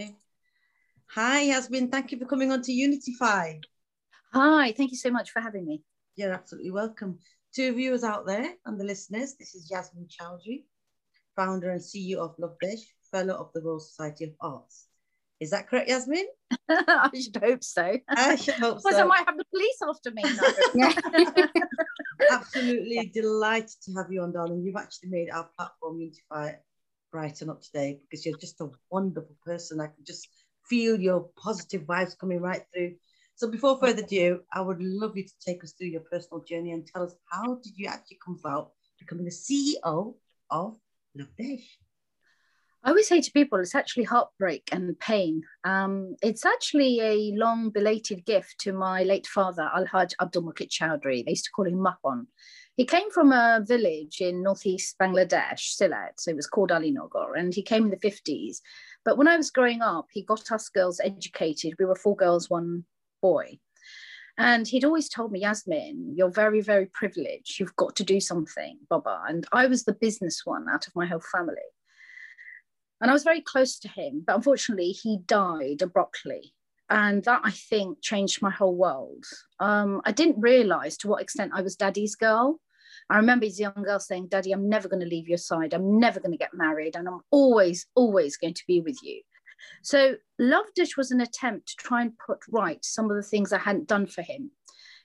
Okay. Hi, Yasmin. Thank you for coming on to Unitify. Hi, thank you so much for having me. You're absolutely welcome. To viewers out there and the listeners, this is Yasmin Chowdhury, founder and CEO of Love Desh, fellow of the Royal Society of Arts. Is that correct, Yasmin? I should hope so. I should hope Because so. I might have the police after me. No. Absolutely delighted to have you on, darling. You've actually made our platform Unify brighten up today because you're just a wonderful person. I can just feel your positive vibes coming right through. So before further ado, I would love you to take us through your personal journey and tell us how did you actually come about becoming the CEO of Love Desh? I always say to people, it's actually heartbreak and pain. Um, it's actually a long belated gift to my late father, Alhaj Abdul Mukit Chowdhury. They used to call him Mahon. He came from a village in northeast Bangladesh, Sylhet, so it was called Alinagar, and he came in the 50s. But when I was growing up, he got us girls educated. We were four girls, one boy. And he'd always told me, Yasmin, you're very, very privileged. You've got to do something, Baba. And I was the business one out of my whole family. And I was very close to him, but unfortunately, he died abruptly. And that I think changed my whole world. Um, I didn't realize to what extent I was daddy's girl. I remember a young girl saying, Daddy, I'm never going to leave your side. I'm never going to get married. And I'm always, always going to be with you. So, Love Desh was an attempt to try and put right some of the things I hadn't done for him.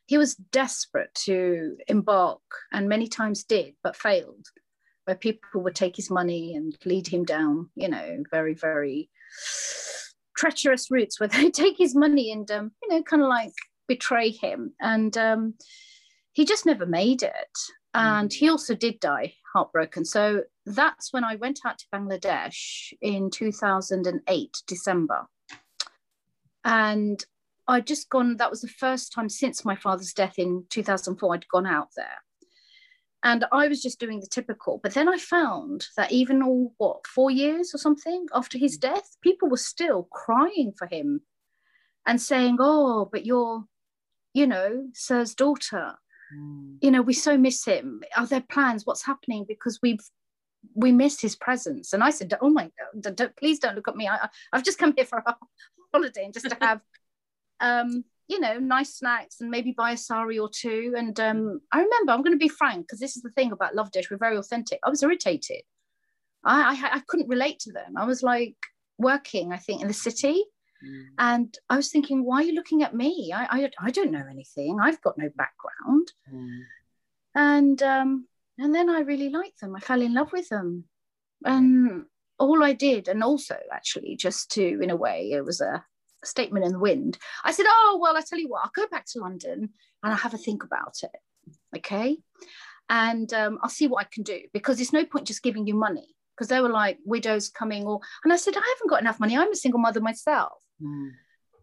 He was desperate to embark and many times did, but failed, where people would take his money and lead him down, you know, very, very treacherous routes where they take his money and, um, you know, kind of like betray him. And um, he just never made it. Mm. And he also did die heartbroken. So that's when I went out to Bangladesh in 2008, December. And I'd just gone, that was the first time since my father's death in 2004, I'd gone out there. And I was just doing the typical. But then I found that even all, what, four years or something after his death, people were still crying for him and saying, oh, but you're, you know, Sir's daughter Mm. you know we so miss him. Are there plans? What's happening? Because we've we miss his presence. And i said oh my god don't, please don't look at me. I, i've just come here for a holiday and just to have um you know nice snacks and maybe buy a sari or two. And um i remember i'm going to be frank because this is the thing about love desh we're very authentic. I was irritated. I, I i couldn't relate to them. I was like working i think in the city Mm. and I was thinking, why are you looking at me? I, I, I don't know anything. I've got no background. Mm. And um, and then I really liked them. I fell in love with them. And all I did, and also actually just to, in a way, it was a statement in the wind. I said, oh, well, I tell you what, I'll go back to London and I'll have a think about it. Okay. And um, I'll see what I can do because there's no point just giving you money because they were like widows coming or and I said, I haven't got enough money. I'm a single mother myself Mm.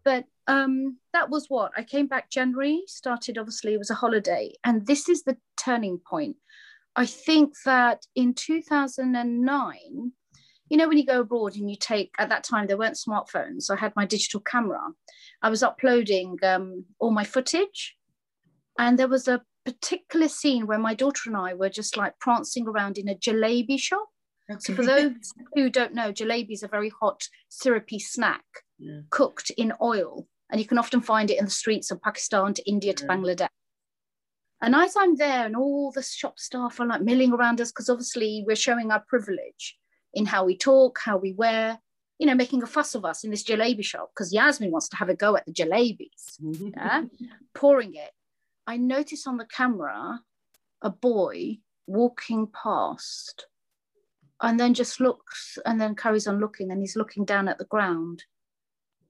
but um that was what? I came back january started obviously it was a holiday and this is the turning point. I think that in 2009 you know when you go abroad and you take at that time there weren't smartphones. I had my digital camera. I was uploading um, all my footage and there was a particular scene where my daughter and i were just like prancing around in a jalebi shop so for those who don't know jalebi is a very hot syrupy snack Yeah. cooked in oil. And you can often find it in the streets of Pakistan to India to Yeah. Bangladesh. And as I'm there, and all the shop staff are like milling around us, because obviously we're showing our privilege in how we talk, how we wear, you know, making a fuss of us in this jalebi shop, because Yasmin wants to have a go at the jalebis, yeah? pouring it. I notice on the camera a boy walking past and then just looks and then carries on looking and he's looking down at the ground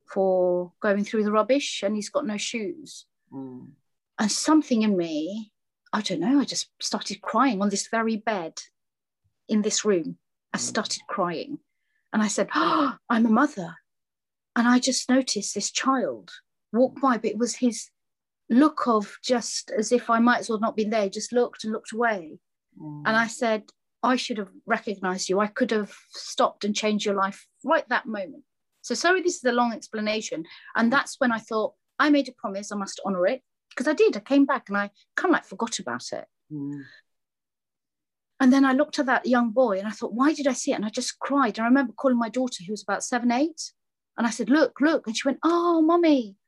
for going through the rubbish and he's got no shoes. Mm. and something in me i don't know i just started crying on this very bed in this room. I started crying. And i said oh, i'm a mother. And i just noticed this child walk by but it was his look of just as if i might as well not been there He just looked and looked away. Mm. and I said, I should have recognized you. I could have stopped and changed your life right that moment. So, sorry, this is a long explanation. And that's when I thought, I made a promise, I must honor it. Because I did. I came back and I kind of like forgot about it. Mm. And then I looked at that young boy and I thought, why did I see it? And I just cried. And I remember calling my daughter, who was about seven, eight. And I said, look, look. And she went, oh, mommy, Mm.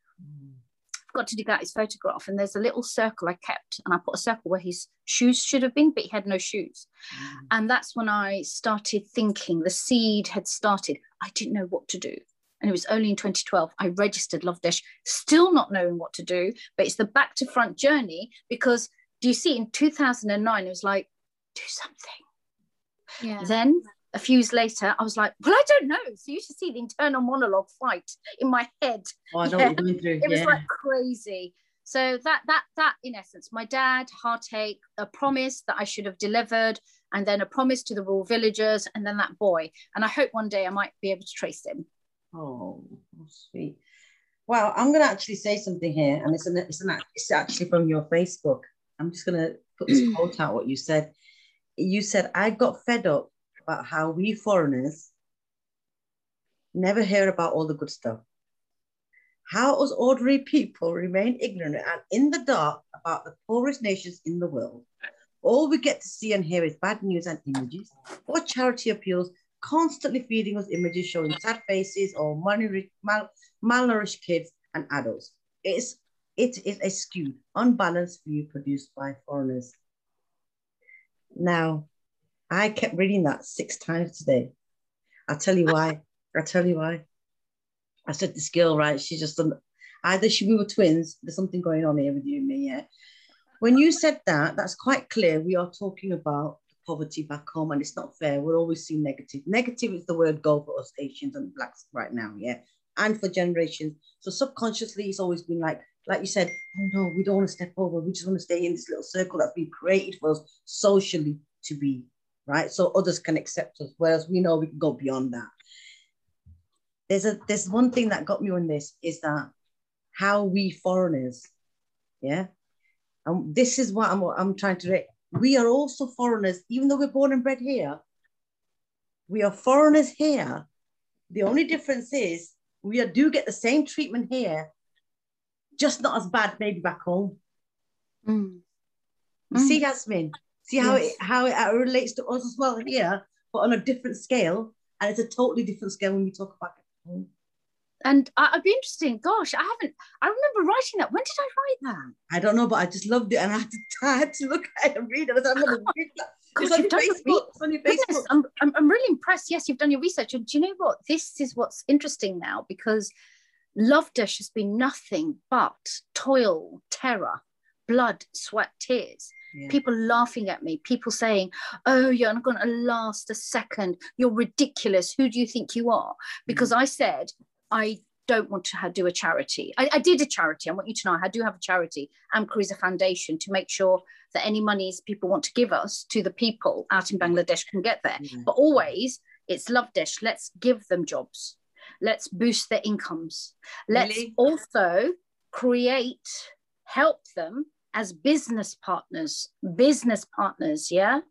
Got to dig out his photograph and there's a little circle I kept and I put a circle where his shoes should have been, but he had no shoes. Mm. And that's when I started thinking the seed had started. I didn't know what to do. And it was only in 2012 I registered Love Desh, still not knowing what to do. But it's the back to front journey because do you see in 2009, it was like, do something. Yeah. Then a few years later, I was like, well, I don't know. So you should see the internal monologue fight in my head Oh, I know Yeah. what going through. it was like crazy so that that that in essence my dad heartache a promise that i should have delivered and then a promise to the rural villagers and then that boy and i hope one day i might be able to trace him Oh, sweet. Well, I'm going to actually say something here, and it's an, it's an it's actually from your Facebook. I'm just going to put this quote out. What you said. You said I got fed up about how we foreigners never hear about all the good stuff. How us ordinary people remain ignorant and in the dark about the poorest nations in the world. All we get to see and hear is bad news and images or charity appeals constantly feeding us images showing sad faces or malnourished, mal, malnourished kids and adults. It's, it is a skewed, unbalanced view produced by foreigners. Now, I kept reading that six times today. I'll tell you why. I'll tell you why. I said this girl, right? She just either she we were twins. There's something going on here with you and me, yeah. When you said that, that's quite clear. We are talking about poverty back home, and it's not fair. We're always seeing negative. Negative is the word go for us Asians and blacks right now, yeah, and for generations. So subconsciously, it's always been like, like you said, oh no, we don't want to step over. We just want to stay in this little circle that's been created for us socially to be, right? So others can accept us, whereas we know we can go beyond that. There's a there's one thing that got me on this is that how we foreigners, yeah, and this is what I'm I'm trying to. Re- we are also foreigners, even though we're born and bred here. We are foreigners here. The only difference is we are, do get the same treatment here, just not as bad maybe back home. Mm. You Mm. see, Yasmin, see how Yes. it how it relates to us as well here, but on a different scale, and it's a totally different scale when we talk about it. and I, i'd be interesting gosh i haven't i remember writing that when did i write that I don't know, but I just loved it, and I had to, I had to look at it and read it. I was like, I'm gonna read that. It's God, on you've your done your Facebook. On your Goodness, Facebook. I'm, I'm, I'm really impressed. Yes, you've done your research. And do you know what? This is what's interesting now because Love Desh has been nothing but toil, terror, blood, sweat, tears. Yeah. People laughing at me, people saying, Oh, you're not going to last a second. You're ridiculous. Who do you think you are? Because mm. I said, I don't want to do a charity. I, I did a charity. I want you to know I do have a charity, Amkariza Foundation, to make sure that any monies people want to give us to the people out in mm. Bangladesh can get there. Yeah. But always it's Love Desh. Let's give them jobs. Let's boost their incomes. Let's Really? also create, help them as business partners, business partners, yeah,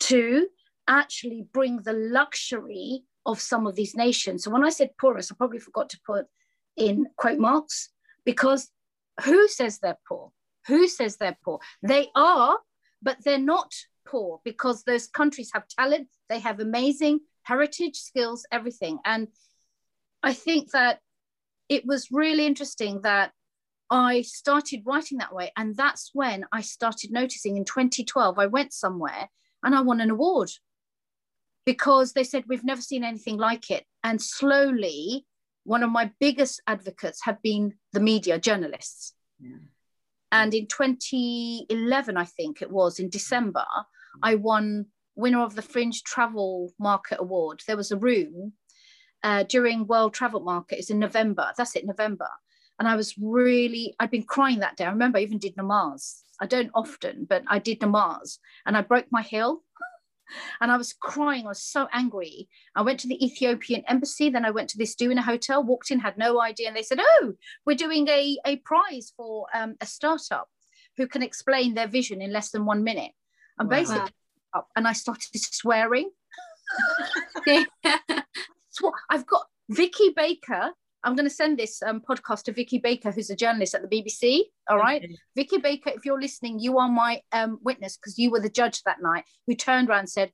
to actually bring the luxury of some of these nations. So when I said poorest, I probably forgot to put in quote marks because who says they're poor? Who says they're poor? They are, but they're not poor because those countries have talent, they have amazing heritage, skills, everything. And I think that it was really interesting that I started writing that way. And that's when I started noticing in 2012, I went somewhere and I won an award because they said, We've never seen anything like it. And slowly, one of my biggest advocates have been the media, journalists. Yeah. And in 2011, I think it was in December, I won winner of the Fringe Travel Market Award. There was a room uh, during World Travel Market. It's in November. That's it, November. And I was really, I'd been crying that day. I remember I even did namaz. I don't often, but I did namaz and I broke my heel and I was crying. I was so angry. I went to the Ethiopian embassy. Then I went to this do in a hotel, walked in, had no idea. And they said, Oh, we're doing a, a prize for um, a startup who can explain their vision in less than one minute. And Wow. basically, up and I started swearing. I've got Vicky Baker. I'm going to send this um, podcast to Vicky Baker, who's a journalist at the BBC. All right. Okay. Vicky Baker, if you're listening, you are my um, witness because you were the judge that night who turned around and said,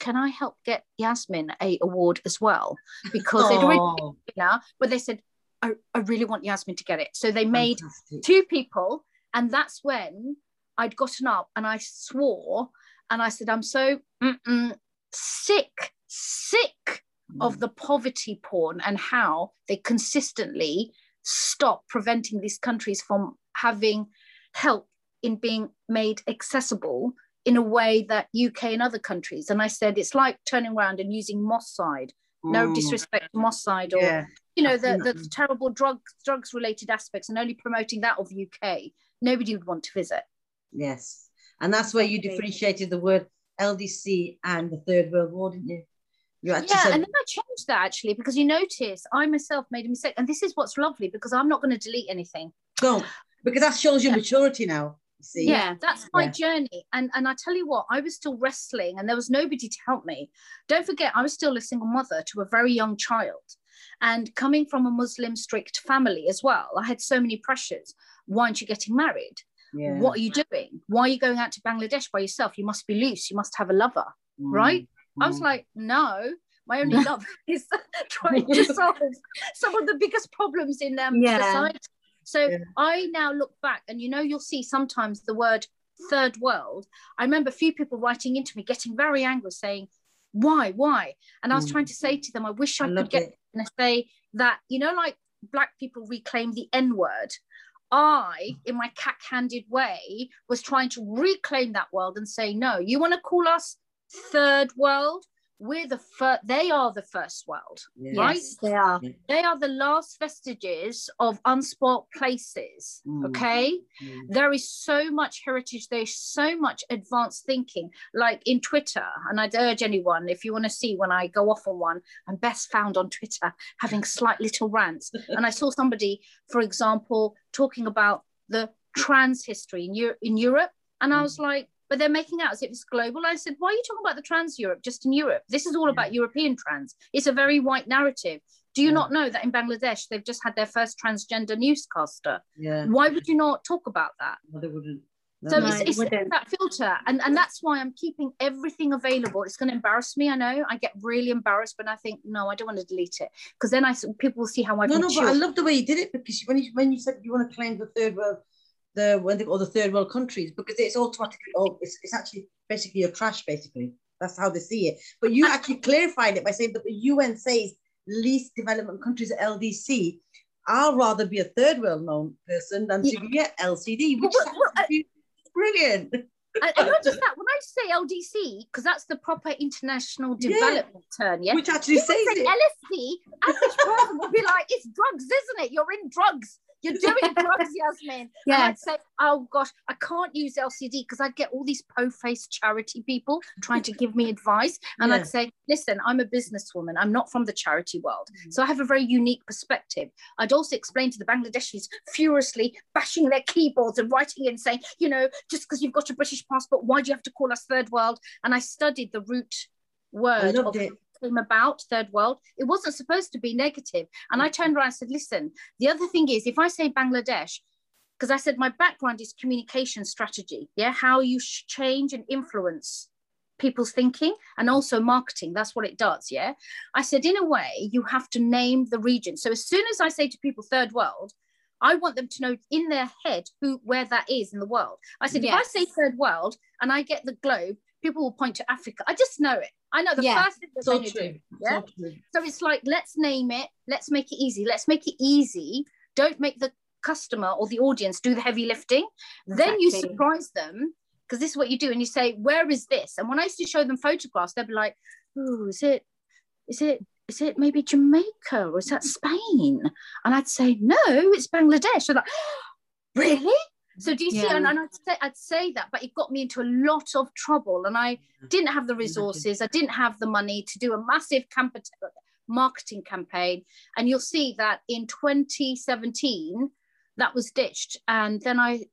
can I help get Yasmin a award as well? Because they'd already now, but they said, I, I really want Yasmin to get it. So they made fantastic. two people, and that's when I'd gotten up and I swore, and I said, I'm so sick, sick of the poverty porn and how they consistently stop preventing these countries from having help in being made accessible in a way that UK and other countries. And I said it's like turning around and using Moss Side. No Mm, disrespect to Moss Side or Yeah. you know the, the terrible drugs drugs related aspects and only promoting that of UK. Nobody would want to visit. Yes. And that's where you differentiated the word LDC and the Third World War, didn't you? You actually yeah, said, and then I changed that actually because you notice I myself made a mistake, and this is what's lovely because I'm not going to delete anything. don't, because that shows your maturity now. See? Yeah, that's my Yeah. journey, and and I tell you what, I was still wrestling, and there was nobody to help me. Don't forget, I was still a single mother to a very young child, and coming from a Muslim strict family as well. I had so many pressures. Why aren't you getting married? Yeah. What are you doing? Why are you going out to Bangladesh by yourself? You must be loose. You must have a lover. Mm, right? I was mm. like, no, my only love is trying to solve some of the biggest problems in um, Yeah. society. So Yeah. I now look back, and you know, you'll see sometimes the word third world. I remember a few people writing into me, getting very angry, saying, why, why? And I was Mm. trying to say to them, I wish I, I could get and say that, you know, like black people reclaim the N word. I, in my cack-handed way, was trying to reclaim that world and say, no, you want to call us third world? We're the first, they are the first world. Yeah. right? Yes, they are. They are the last vestiges of unspoilt places. Mm. Okay. Mm. There is so much heritage, there's so much advanced thinking, like in Twitter. And I'd urge anyone, if you want to see when I go off on one, I'm best found on Twitter having slight little rants. and I saw somebody, for example, talking about the trans history in, Eu- in Europe. And I was like, but they're making out as if it's global. I said, why are you talking about the trans Europe just in Europe? This is all about European trans. It's a very white narrative. Do you Yeah. not know that in Bangladesh they've just had their first transgender newscaster? Yeah. Why would you not talk about that? No, they wouldn't. No, So no. it's, it's wouldn't. that filter, and and that's why I'm keeping everything available. It's going to embarrass me, I know. I get really embarrassed, but I think no, I don't want to delete it because then I people will see how I've no, no, but I love the way you did it because when you when you said you want to claim the third world, the when they or the third world countries because it's automatically oh it's, it's actually basically your trash basically that's how they see it. But you actually clarified it by saying that the UN says least development countries LDC. I'll rather be a third world known person than to be a LCD, which Well, well, is brilliant. and, and not just that, when I say LDC, because that's the proper international Yeah. development term, yeah. Which actually People says say it. LSD, average person will be like, it's drugs, isn't it? You're in drugs. You're doing drugs, Yasmin. And Yeah. I'd say, oh gosh, I can't use LCD because I'd get all these po-faced charity people trying to give me advice. And Yeah. I'd say, listen, I'm a businesswoman. I'm not from the charity world. Mm. So I have a very unique perspective. I'd also explain to the Bangladeshis furiously bashing their keyboards and writing in saying, you know, just because you've got a British passport, why do you have to call us third world? And I studied the root word of it. Came about third world it wasn't supposed to be negative and i turned around and said listen the other thing is if i say bangladesh because i said my background is communication strategy yeah how you change and influence people's thinking and also marketing that's what it does yeah i said in a way you have to name the region so as soon as i say to people third world I want them to know in their head who where that is in the world. I said, if I say third world and I get the globe, people will point to Africa. I just know it. I know the Yeah. first thing they're So true. do. Yeah. So. So it's like, let's name it, let's make it easy. Let's make it easy. Don't make the customer or the audience do the heavy lifting. Then you surprise them because this is what you do. And you say, Where is this? And when I used to show them photographs, they'd be like, Oh, is it, is it, is it maybe Jamaica or is that Spain? And I'd say, No, it's Bangladesh. They're like, Really? So do you see? Yeah. And, and I'd say I'd say that, but it got me into a lot of trouble. And I mm-hmm. didn't have the resources, I didn't have the money to do a massive camp- marketing campaign. And you'll see that in 2017, that was ditched. And then I,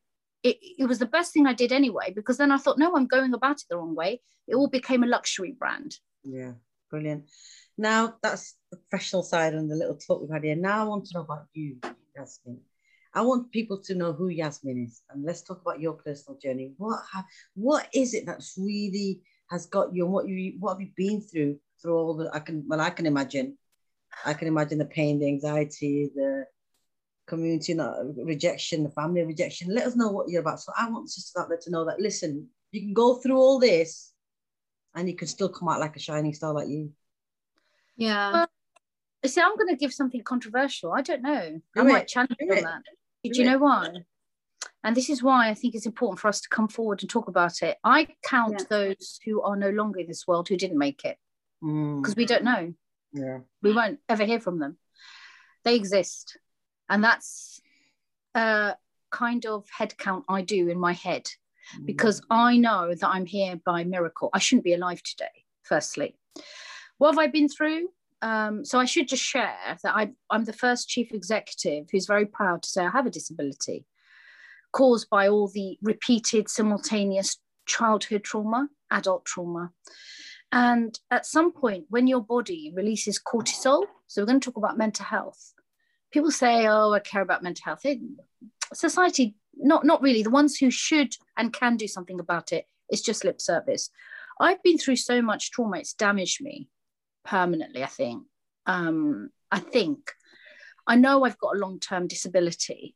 it, it was the best thing I did anyway, because then I thought, no, I'm going about it the wrong way. It all became a luxury brand. Yeah, brilliant. Now that's the professional side and the little talk we've had here. Now I want to know about you, Yasmin. I want people to know who Yasmin is, and let's talk about your personal journey. What ha- what is it that's really has got you and what you what have you been through through all the I can well I can imagine. I can imagine the pain, the anxiety, the community rejection, the family rejection. Let us know what you're about. So I want sisters out there to know that listen, you can go through all this and you can still come out like a shining star like you. Yeah. Uh, see, I'm going to give something controversial. I don't know. Do I might challenge Do you on it. that. Do you know why? And this is why I think it's important for us to come forward and talk about it. I count Yeah. those who are no longer in this world who didn't make it Mm, because we don't know. yeah. We won't ever hear from them. They exist. And that's a kind of head count I do in my head Mm. because I know that I'm here by miracle. I shouldn't be alive today, firstly. What have I been through? Um, so I should just share that I, I'm the first chief executive who's very proud to say I have a disability caused by all the repeated simultaneous childhood trauma, adult trauma. And at some point, when your body releases cortisol, so we're going to talk about mental health. People say, "Oh, I care about mental health." It, society, not not really. The ones who should and can do something about it, it's just lip service. I've been through so much trauma; it's damaged me permanently. I think. Um, I think. I know I've got a long term disability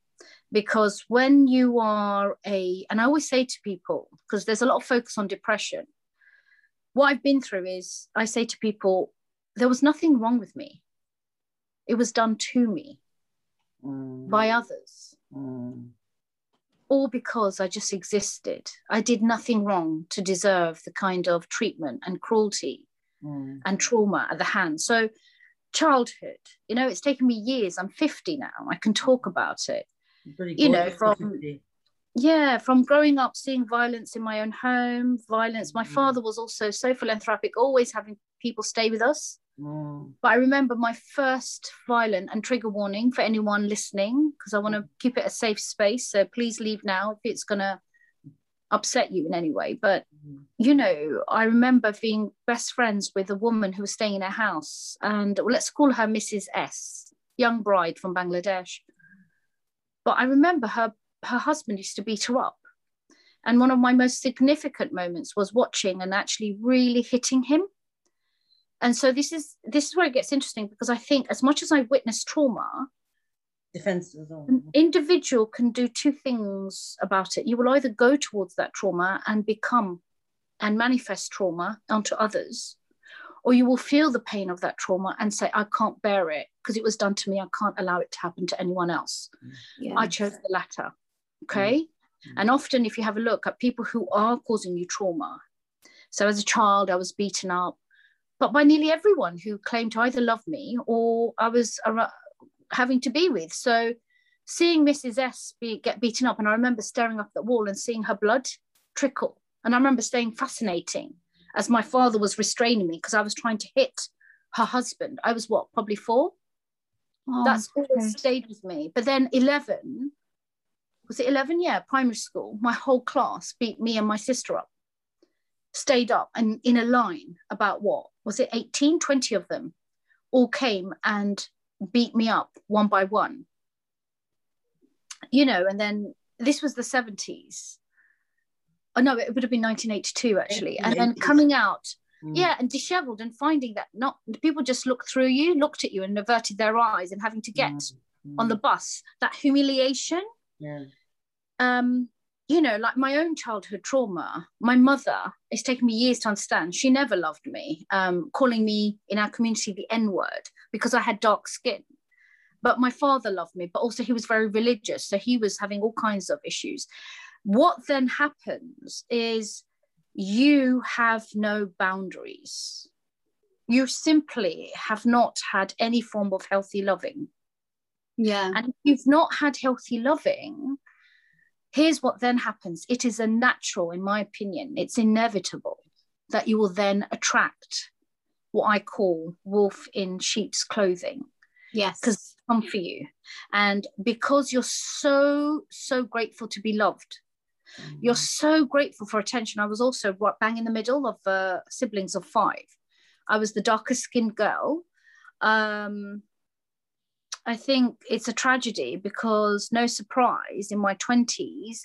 because when you are a, and I always say to people, because there's a lot of focus on depression, what I've been through is I say to people, there was nothing wrong with me. It was done to me Mm, by others, mm, all because I just existed. I did nothing wrong to deserve the kind of treatment and cruelty mm. and trauma at the hands. So, childhood, you know, it's taken me years. I'm 50 now. I can talk about it. You know, from- yeah from growing up seeing violence in my own home violence my Mhm. father was also so philanthropic always having people stay with us Mm, but i remember my first violent and trigger warning for anyone listening because i want to keep it a safe space so please leave now if it's going to upset you in any way but mm, you know i remember being best friends with a woman who was staying in her house and well, let's call her mrs s young bride from bangladesh. But i remember her her husband used to beat her up. And one of my most significant moments was watching and actually really hitting him. And so this is this is where it gets interesting because i think as much as i witnessed trauma defense as well. an individual can do two things about it. You will either go towards that trauma and become and manifest trauma onto others, or you will feel the pain of that trauma and say, I can't bear it because it was done to me. I can't allow it to happen to anyone else. Yeah. I chose the latter. Okay. Mm. And often, if you have a look at people who are causing you trauma, so as a child, I was beaten up, but by nearly everyone who claimed to either love me or I was ar- having to be with. So seeing Mrs. S be, get beaten up, and I remember staring up at the wall and seeing her blood trickle. And I remember staying fascinating as my father was restraining me because I was trying to hit her husband. I was what, probably four? Oh, That's always stayed with me. But then 11, was it 11? Yeah, primary school. My whole class beat me and my sister up, stayed up and in a line about what? Was it 18, 20 of them all came and beat me up one by one. You know, and then this was the 70s. Oh, no, it would have been 1982 actually. And then coming out Mm, yeah and disheveled and finding that not people just looked through you looked at you and averted their eyes and having to get mm, on the mm, bus that humiliation yeah. um you know like my own childhood trauma my mother it's taken me years to understand. She never loved me um calling me in our community the n word because i had dark skin. But my father loved me but also he was very religious so he was having all kinds of issues. What then happens is you have no boundaries. You simply have not had any form of healthy loving. Yeah. and if you've not had healthy loving, here's what then happens. It is a natural, in my opinion, it's inevitable that you will then attract what I call wolf in sheep's clothing Yes. because come for you. And because you're so, so grateful to be loved, Mm. you're so grateful for attention. I was also right bang in the middle of uh, siblings of five. I was the darkest skinned girl. Um, I think it's a tragedy because no surprise in my 20s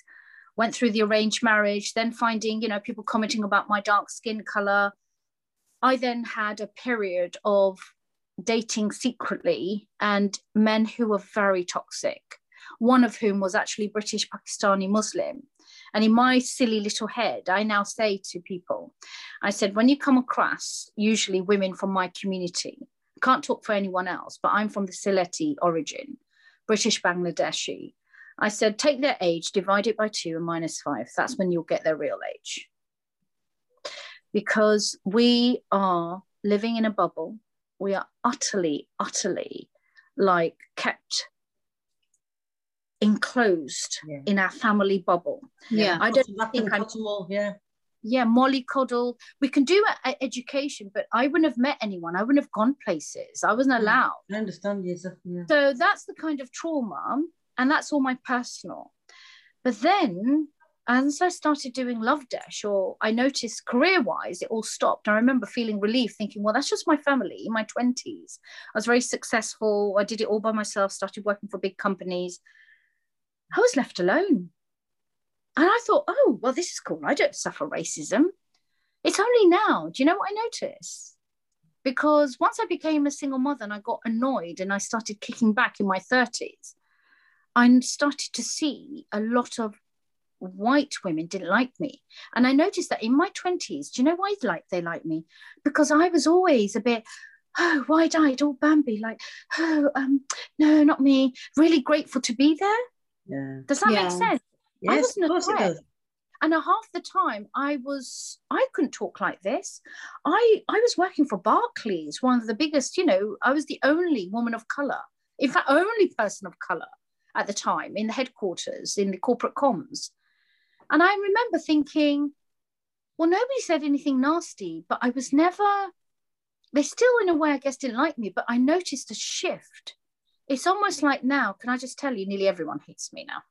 went through the arranged marriage, then finding, you know, people commenting about my dark skin color. I then had a period of dating secretly and men who were very toxic, one of whom was actually British Pakistani Muslim. And in my silly little head, I now say to people, I said, when you come across usually women from my community, can't talk for anyone else, but I'm from the Sylheti origin, British Bangladeshi. I said, take their age, divide it by two and minus five. That's when you'll get their real age. Because we are living in a bubble. We are utterly, utterly like kept enclosed yeah. in our family bubble. Yeah. I don't think I'm yeah. Yeah, mollycoddle. We can do a, a education, but I wouldn't have met anyone. I wouldn't have gone places. I wasn't mm. allowed. I understand, yes. Uh, yeah. So that's the kind of trauma and that's all my personal. But then as I started doing Love Desh, or I noticed career wise, it all stopped. I remember feeling relief, thinking, well, that's just my family in my 20s. I was very successful. I did it all by myself, started working for big companies. I was left alone. And I thought, oh, well, this is cool. I don't suffer racism. It's only now. Do you know what I noticed? Because once I became a single mother and I got annoyed and I started kicking back in my 30s, I started to see a lot of white women didn't like me. And I noticed that in my 20s, do you know why they like they like me? Because I was always a bit, oh, wide eyed, all Bambi, like, oh, um, no, not me. Really grateful to be there. Yeah. Does that Yeah. make sense? I Yes, wasn't of course it does. And a half the time I was I couldn't talk like this. I I was working for Barclays, one of the biggest, you know, I was the only woman of color. In fact, only person of color at the time in the headquarters in the corporate comms. And I remember thinking, well, nobody said anything nasty, but I was never, they still, in a way, I guess, didn't like me, but I noticed a shift. It's almost like now, can I just tell you, nearly everyone hates me now.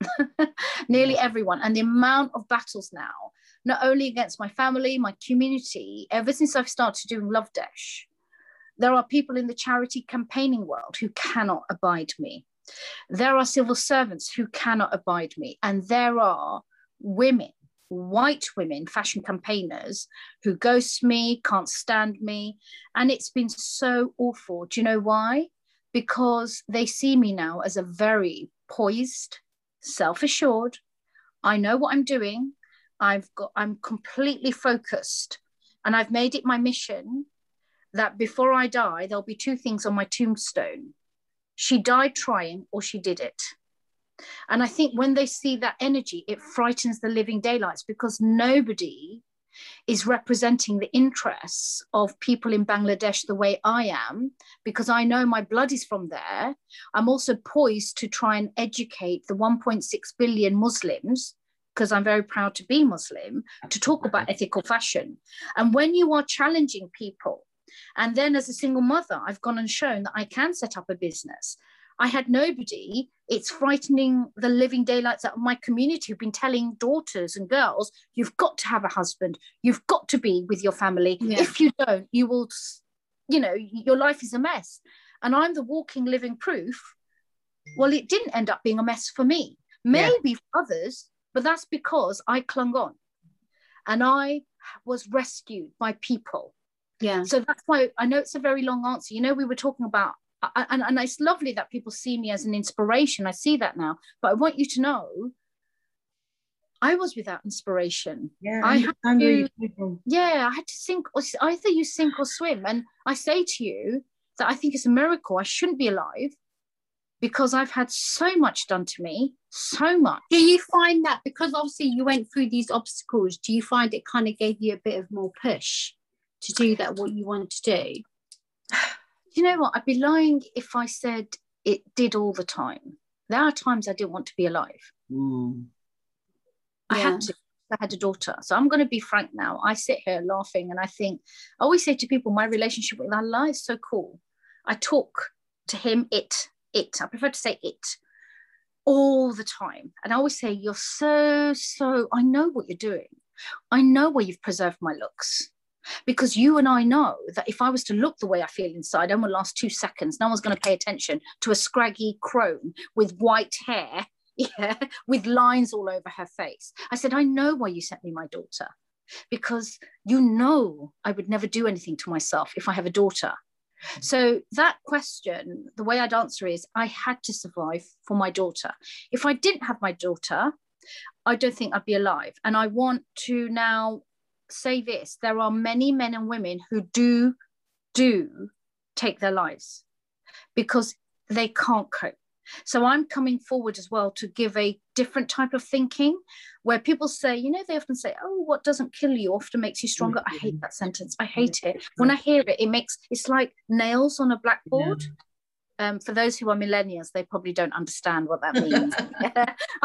nearly everyone. And the amount of battles now, not only against my family, my community, ever since I've started doing Love Desh, there are people in the charity campaigning world who cannot abide me. There are civil servants who cannot abide me. And there are women, white women, fashion campaigners who ghost me, can't stand me. And it's been so awful. Do you know why? Because they see me now as a very poised, self assured. I know what I'm doing. I've got, I'm completely focused. And I've made it my mission that before I die, there'll be two things on my tombstone she died trying or she did it. And I think when they see that energy, it frightens the living daylights because nobody is representing the interests of people in Bangladesh the way I am, because I know my blood is from there. I'm also poised to try and educate the 1.6 billion Muslims, because I'm very proud to be Muslim, to talk about ethical fashion. And when you are challenging people, and then as a single mother, I've gone and shown that I can set up a business. I had nobody. It's frightening the living daylights out of my community who've been telling daughters and girls, you've got to have a husband. You've got to be with your family. Yeah. If you don't, you will, you know, your life is a mess. And I'm the walking living proof. Well, it didn't end up being a mess for me. Yeah. Maybe for others, but that's because I clung on and I was rescued by people. Yeah. So that's why I know it's a very long answer. You know, we were talking about, I- and, and it's lovely that people see me as an inspiration. I see that now, but I want you to know I was without inspiration. Yeah, I I have understand where to- you're coming from. Yeah, I had to sink, or either you sink or swim. And I say to you that I think it's a miracle. I shouldn't be alive because I've had so much done to me, so much. Do you find that because obviously you went through these obstacles, do you find it kind of gave you a bit of more push to do that what you want to do? you know what? I'd be lying if I said it did all the time. There are times I didn't want to be alive. Mm. I Yeah. had to. I had a daughter. So I'm going to be frank now. I sit here laughing and I think, I always say to people, my relationship with Allah is so cool. I talk to him, it, it. I prefer to say it all the time. And I always say, You're so, so, I know what you're doing. I know where you've preserved my looks. Because you and I know that if I was to look the way I feel inside, it will last two seconds. No one's going to pay attention to a scraggy crone with white hair yeah, with lines all over her face. I said, I know why you sent me my daughter, because you know I would never do anything to myself if I have a daughter. So that question, the way I'd answer is I had to survive for my daughter. If I didn't have my daughter, I don't think I'd be alive. And I want to now say this there are many men and women who do do take their lives because they can't cope. So i'm coming forward as well to give a different type of thinking where people say you know they often say oh what doesn't kill you often makes you stronger. I hate that sentence. I hate it. When i hear it it makes it's like nails on a blackboard. Yeah. Um, for those who are millennials, they probably don't understand what that means.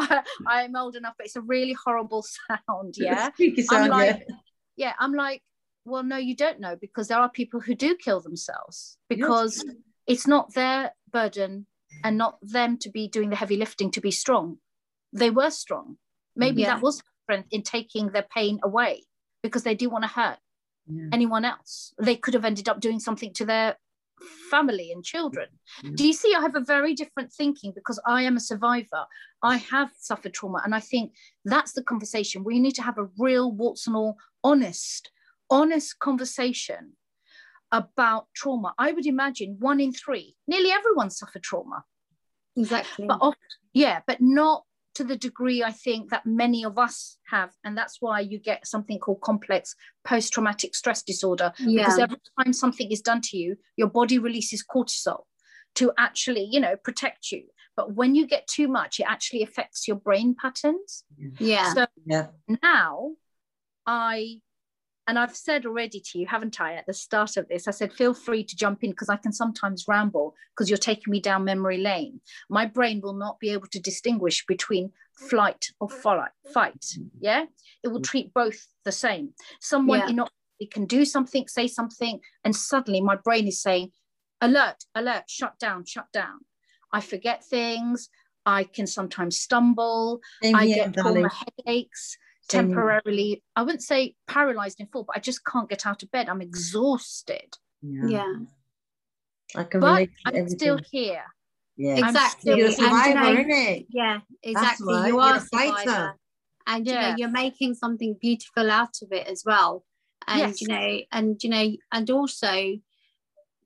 I, am old enough, but it's a really horrible sound. Yeah, sound, like, yeah yeah i'm like well no you don't know because there are people who do kill themselves because yes. it's not their burden and not them to be doing the heavy lifting to be strong they were strong maybe yeah. that was strength in taking their pain away because they do want to hurt yeah. anyone else they could have ended up doing something to their family and children. Mm-hmm. Do you see? I have a very different thinking because I am a survivor. I have suffered trauma. And I think that's the conversation. We need to have a real, warts and all, honest, honest conversation about trauma. I would imagine one in three, nearly everyone suffered trauma. Exactly. But often, yeah, but not to the degree I think that many of us have. And that's why you get something called complex post traumatic stress disorder. Yeah. Because every time something is done to you, your body releases cortisol to actually, you know, protect you. But when you get too much, it actually affects your brain patterns. Yeah. So yeah. now I and I've said already to you, haven't I, at the start of this? I said, feel free to jump in because I can sometimes ramble because you're taking me down memory lane. My brain will not be able to distinguish between flight or fight. Yeah. It will treat both the same. Someone yeah. inoculated can do something, say something, and suddenly my brain is saying, alert, alert, shut down, shut down. I forget things. I can sometimes stumble. Same I get headaches temporarily i wouldn't say paralyzed in full but i just can't get out of bed. I'm exhausted. Yeah, yeah. i can but i'm still here. Yeah. Exactly. you're a survivor, and, you know, it? yeah exactly. Right. you are a survivor. and you know you're making something beautiful out of it as well. And yes. you know and you know and also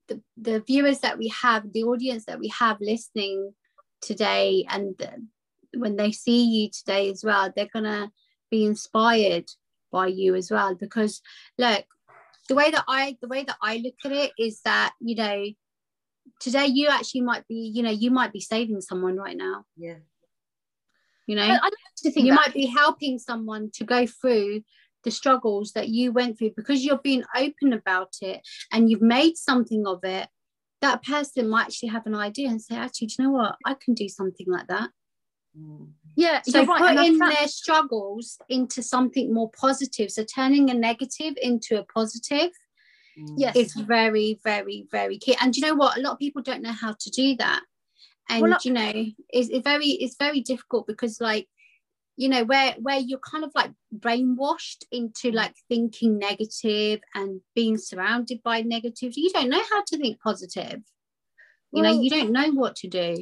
the, the viewers that we have the audience that we have listening today and when they see you today as well they're gonna be inspired by you as well. Because look the way that i the way that i look at it is that you know today you actually might be you know you might be saving someone right now. Yeah. You know? I, I to think you that. might be helping someone to go through the struggles that you went through. Because you're being open about it and you've made something of it that person might actually have an idea and say actually do you know what? I can do something like that. Mm. Yeah, so right. putting their struggles into something more positive. So turning a negative into a positive mm. yes. is very, very, very key. And you know what? A lot of people don't know how to do that. And well, you know, it's, it's very it's very difficult because like you know where where you're kind of like brainwashed into like thinking negative and being surrounded by negativity you don't know how to think positive you well, know you don't know what to do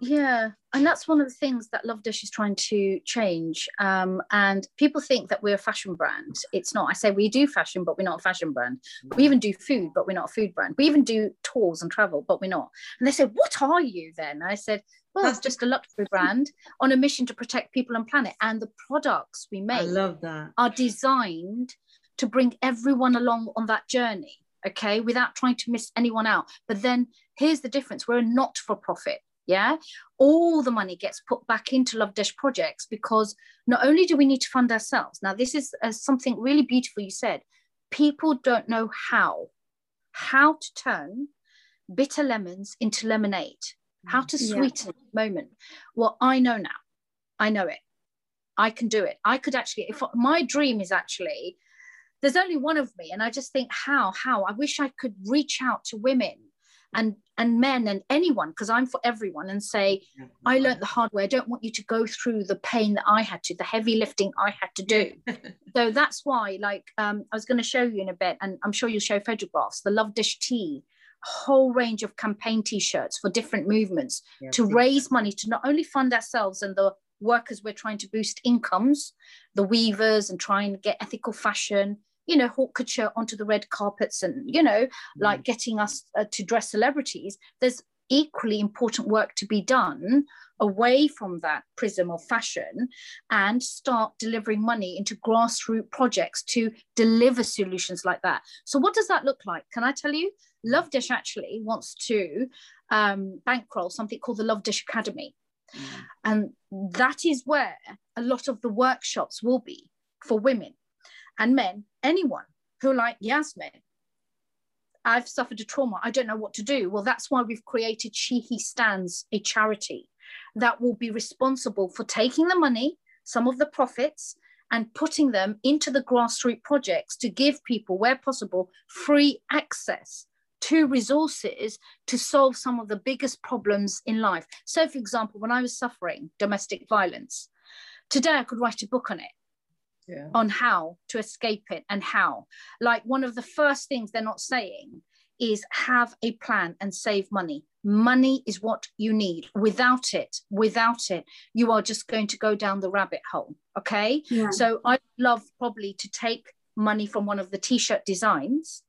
yeah, and that's one of the things that Love Desh is trying to change. Um, and people think that we're a fashion brand. It's not. I say we do fashion, but we're not a fashion brand. We even do food, but we're not a food brand. We even do tours and travel, but we're not. And they said, "What are you then?" I said, "Well, it's just a luxury brand on a mission to protect people and planet. And the products we make, I love that, are designed to bring everyone along on that journey." Okay, without trying to miss anyone out. But then here's the difference: we're a not-for-profit yeah? All the money gets put back into love desh projects because not only do we need to fund ourselves now this is uh, something really beautiful you said people don't know how how to turn bitter lemons into lemonade how to sweeten yeah. the moment. Well i know now i know it i can do it. I could actually if my dream is actually there's only one of me and i just think how how? I wish i could reach out to women and and men and anyone because i'm for everyone and say i learned the hard way. I don't want you to go through the pain that i had to the heavy lifting i had to do. So that's why like um, i was going to show you in a bit and i'm sure you'll show photographs the love desh tea a whole range of campaign t-shirts for different movements to raise money to not only fund ourselves and the workers we're trying to boost incomes, the weavers and try and get ethical fashion, you know, haute couture onto the red carpets and, you know, mm. like getting us uh, to dress celebrities. There's equally important work to be done away from that prism of fashion and start delivering money into grassroots projects to deliver solutions like that. So, what does that look like? Can I tell you? Love Desh actually wants to um, bankroll something called the Love Desh Academy. Mm. And that is where a lot of the workshops will be for women and men, anyone who, like Yasmin, I've suffered a trauma. I don't know what to do. Well, that's why we've created She He Stands, a charity that will be responsible for taking the money, some of the profits, and putting them into the grassroots projects to give people, where possible, free access to resources to solve some of the biggest problems in life. So, for example, when I was suffering domestic violence, today I could write a book on it. Yeah. On how to escape it and how. Like one of the first things they're not saying is have a plan and save money. Money is what you need. Without it, without it, you are just going to go down the rabbit hole. Okay. Yeah. So I love probably to take money from one of the t-shirt designs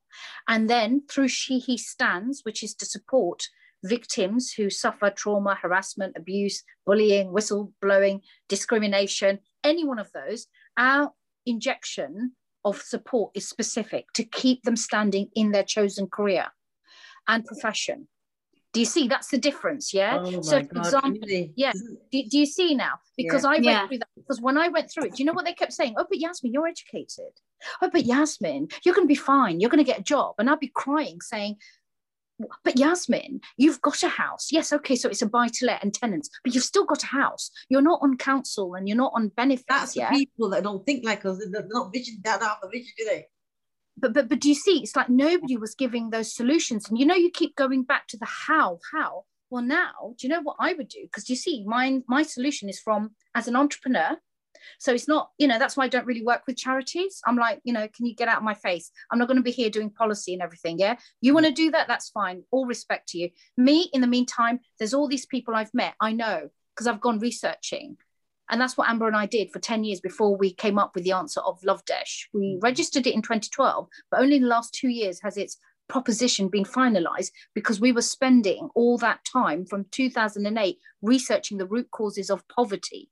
and then through She He Stands, which is to support victims who suffer trauma, harassment, abuse, bullying, whistleblowing, discrimination, any one of those, our injection of support is specific to keep them standing in their chosen career and profession. Do you see? That's the difference, yeah. Oh so, for example, really? yeah. Do, do, you see now? Because yeah. I went yeah. through that. Because when I went through it, do you know what they kept saying? Oh, but Yasmin, you're educated. Oh, but Yasmin, you're going to be fine. You're going to get a job. And I'd be crying, saying, but Yasmin, you've got a house. Yes, okay, so it's a buy to let and tenants, but you've still got a house. You're not on council and you're not on benefits. That's yeah? people that don't think like us. They're not vision. They don't have a vision, do they? but but but do you see it's like nobody was giving those solutions and you know you keep going back to the how how well now do you know what i would do because you see my my solution is from as an entrepreneur so it's not you know that's why i don't really work with charities. I'm like you know can you get out of my face? I'm not going to be here doing policy and everything yeah? You want to do that? That's fine. All respect to you. Me in the meantime there's all these people i've met i know because i've gone researching. And that's what Amber and I did for 10 years before we came up with the answer of Love Desh. We mm. registered it in 2012, but only in the last two years has its proposition been finalized because we were spending all that time from 2008 researching the root causes of poverty.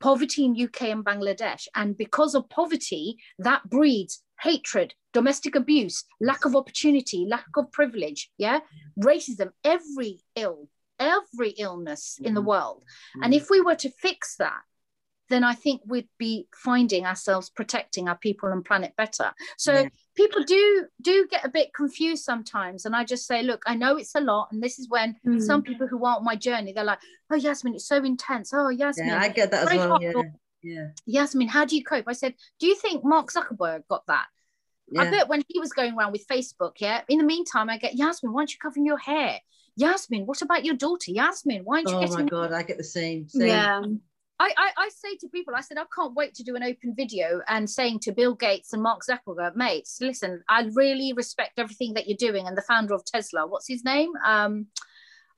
Poverty in UK and Bangladesh. And because of poverty, that breeds hatred, domestic abuse, lack of opportunity, lack of privilege, yeah, racism, every ill, every illness in the mm. world. And mm. if we were to fix that, then I think we'd be finding ourselves protecting our people and planet better. So yeah. People do do get a bit confused sometimes, and I just say, look, I know it's a lot, and this is when mm. some people who aren't my journey, they're like, oh Yasmin, it's so intense. Oh Yasmin, yeah, I get that as well. Yeah. yeah. Yasmin, how do you cope? I said, do you think Mark Zuckerberg got that? Yeah. I bet when he was going around with Facebook, yeah. In the meantime, I get Yasmin, why aren't you covering your hair? Yasmin, what about your daughter? Yasmin, why aren't you oh getting? Oh my god, I get the same. same. Yeah. I, I, I, say to people, I said, I can't wait to do an open video and saying to Bill Gates and Mark Zuckerberg, mates, listen, I really respect everything that you're doing. And the founder of Tesla, what's his name? Um,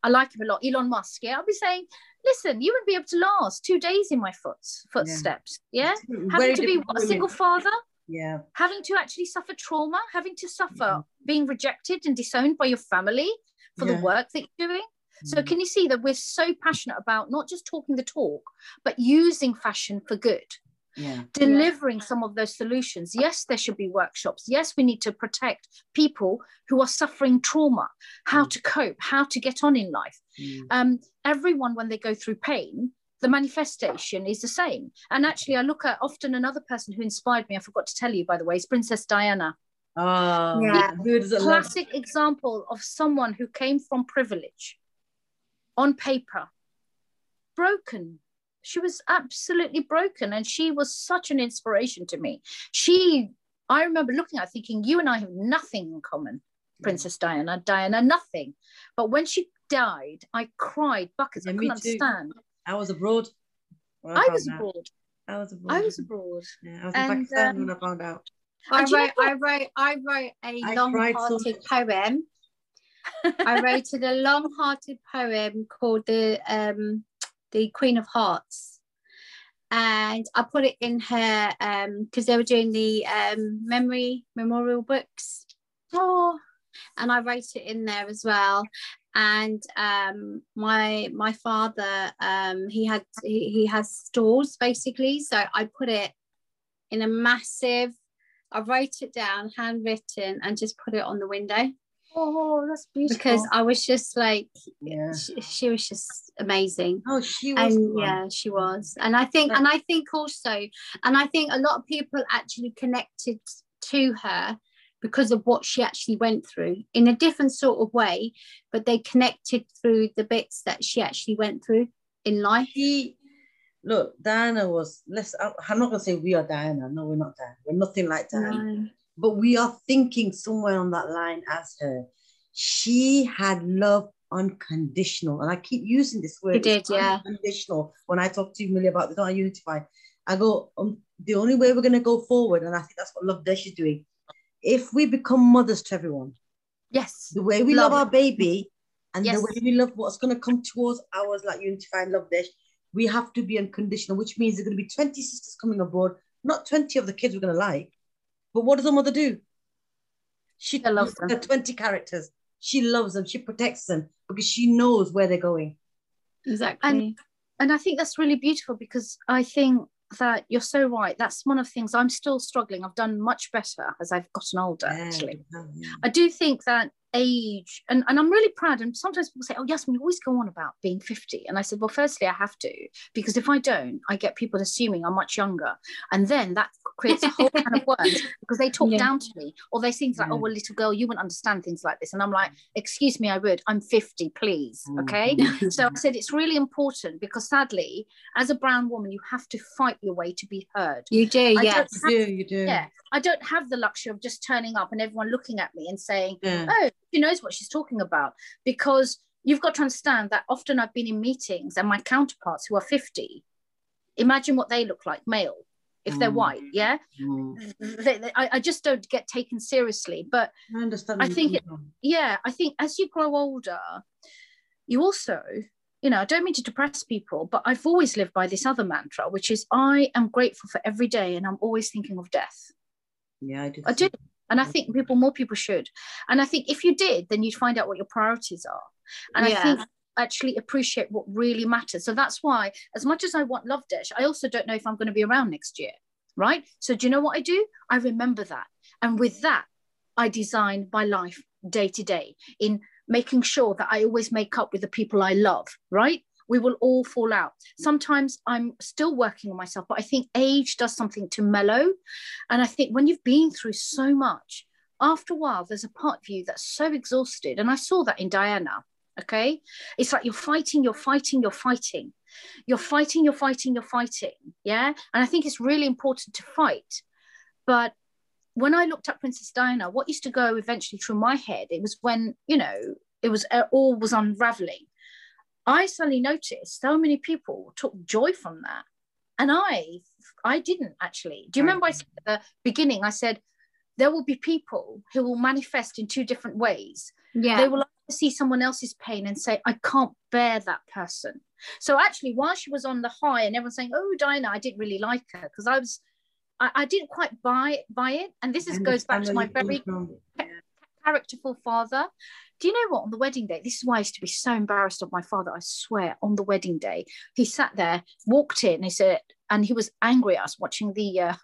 I like him a lot, Elon Musk. Yeah, I'll be saying, listen, you wouldn't be able to last two days in my foot footsteps. Yeah, yeah? having to be what, a single father. Yeah, having to actually suffer trauma, having to suffer mm-hmm. being rejected and disowned by your family for yeah. the work that you're doing. So mm. can you see that we're so passionate about not just talking the talk, but using fashion for good? Yeah. delivering yeah. some of those solutions. Yes, there should be workshops. Yes, we need to protect people who are suffering trauma, how mm. to cope, how to get on in life. Mm. Um, everyone, when they go through pain, the manifestation is the same. And actually, I look at often another person who inspired me, I forgot to tell you, by the way, is Princess Diana. Oh, yeah. Classic example of someone who came from privilege on paper, broken. She was absolutely broken. And she was such an inspiration to me. She, I remember looking at thinking, you and I have nothing in common, Princess Diana, Diana, nothing. But when she died, I cried buckets. Yeah, I couldn't understand. I was abroad. I, I was abroad. I was abroad. I was abroad. Yeah, I was in and, Pakistan um, when I found out. I wrote, I wrote, I wrote a long-hearted poem I wrote a long-hearted poem called the um, the Queen of Hearts, and I put it in her because um, they were doing the um, memory memorial books. Oh, and I wrote it in there as well. And um, my my father, um, he had he, he has stores basically, so I put it in a massive. I wrote it down, handwritten, and just put it on the window. Oh, that's beautiful. Because I was just like, yeah, she, she was just amazing. Oh, she was. And yeah, she was. And I think, and I think also, and I think a lot of people actually connected to her because of what she actually went through in a different sort of way, but they connected through the bits that she actually went through in life. She, look, Diana was, let's, I'm not going to say we are Diana. No, we're not Diana. We're nothing like Diana. No but we are thinking somewhere on that line as her. She had love unconditional, and I keep using this word. She did, yeah. Unconditional. When I talk to Millie about the don't unify, I go, um, the only way we're going to go forward, and I think that's what Love Desh is doing. If we become mothers to everyone, yes, the way we love, love our baby, and yes. the way we love what's going to come towards ours, like Unify and Love Desh, we have to be unconditional, which means there's going to be 20 sisters coming aboard, not 20 of the kids we're going to like, but what does a mother do? She loves them. 20 characters. She loves them. She protects them because she knows where they're going. Exactly. And, and I think that's really beautiful because I think that you're so right. That's one of the things I'm still struggling. I've done much better as I've gotten older, yeah, actually. Yeah. I do think that age. And, and i'm really proud. And sometimes people say oh yes we always go on about being 50 and i said well firstly i have to because if i don't i get people assuming i'm much younger. And then that creates a whole kind of worms because they talk yeah. down to me or they think like yeah. oh well little girl you wouldn't understand things like this. And i'm like excuse me i would. I'm 50 please. Mm. okay? So i said it's really important because sadly as a brown woman you have to fight your way to be heard. You do I yes. you do you do. Yeah. I don't have the luxury of just turning up and everyone looking at me and saying yeah. oh she knows what she's talking about because you've got to understand that often I've been in meetings and my counterparts who are 50, imagine what they look like, male, if they're mm. white, yeah? Mm. They, they, I, I, just don't get taken seriously. But I understand. I think, it, yeah, I think as you grow older, you also, you know, I don't mean to depress people, but I've always lived by this other mantra, which is I am grateful for every day and I'm always thinking of death. Yeah, I do. I do. And I mm. think people, more people should. And I think if you did, then you'd find out what your priorities are. And yeah. I think actually appreciate what really matters. So that's why, as much as I want Love Desh, I also don't know if I'm going to be around next year. Right. So do you know what I do? I remember that. And with that, I design my life day to day in making sure that I always make up with the people I love. Right we will all fall out. Sometimes I'm still working on myself, but I think age does something to mellow. And I think when you've been through so much, after a while, there's a part of you that's so exhausted. And I saw that in Diana. Okay. It's like you're fighting, you're fighting, you're fighting. You're fighting, you're fighting, you're fighting. Yeah. And I think it's really important to fight. But when I looked at Princess Diana, what used to go eventually through my head, it was when, you know, it was uh, all was unraveling I suddenly noticed so many people took joy from that. And I I didn't actually. Do you remember I said at the beginning, I said there will be people who will manifest in two different ways. Yeah. They will see someone else's pain and say, I can't bear that person. So actually, while she was on the high and everyone's saying, Oh, Diana, I didn't really like her because I was I, I, didn't quite buy buy it. And this is, goes back to my very characterful father do you know what? On the wedding day, this is why I used to be so embarrassed of my father. I swear, on the wedding day, he sat there, walked in, and he said, and he was angry at us watching the uh,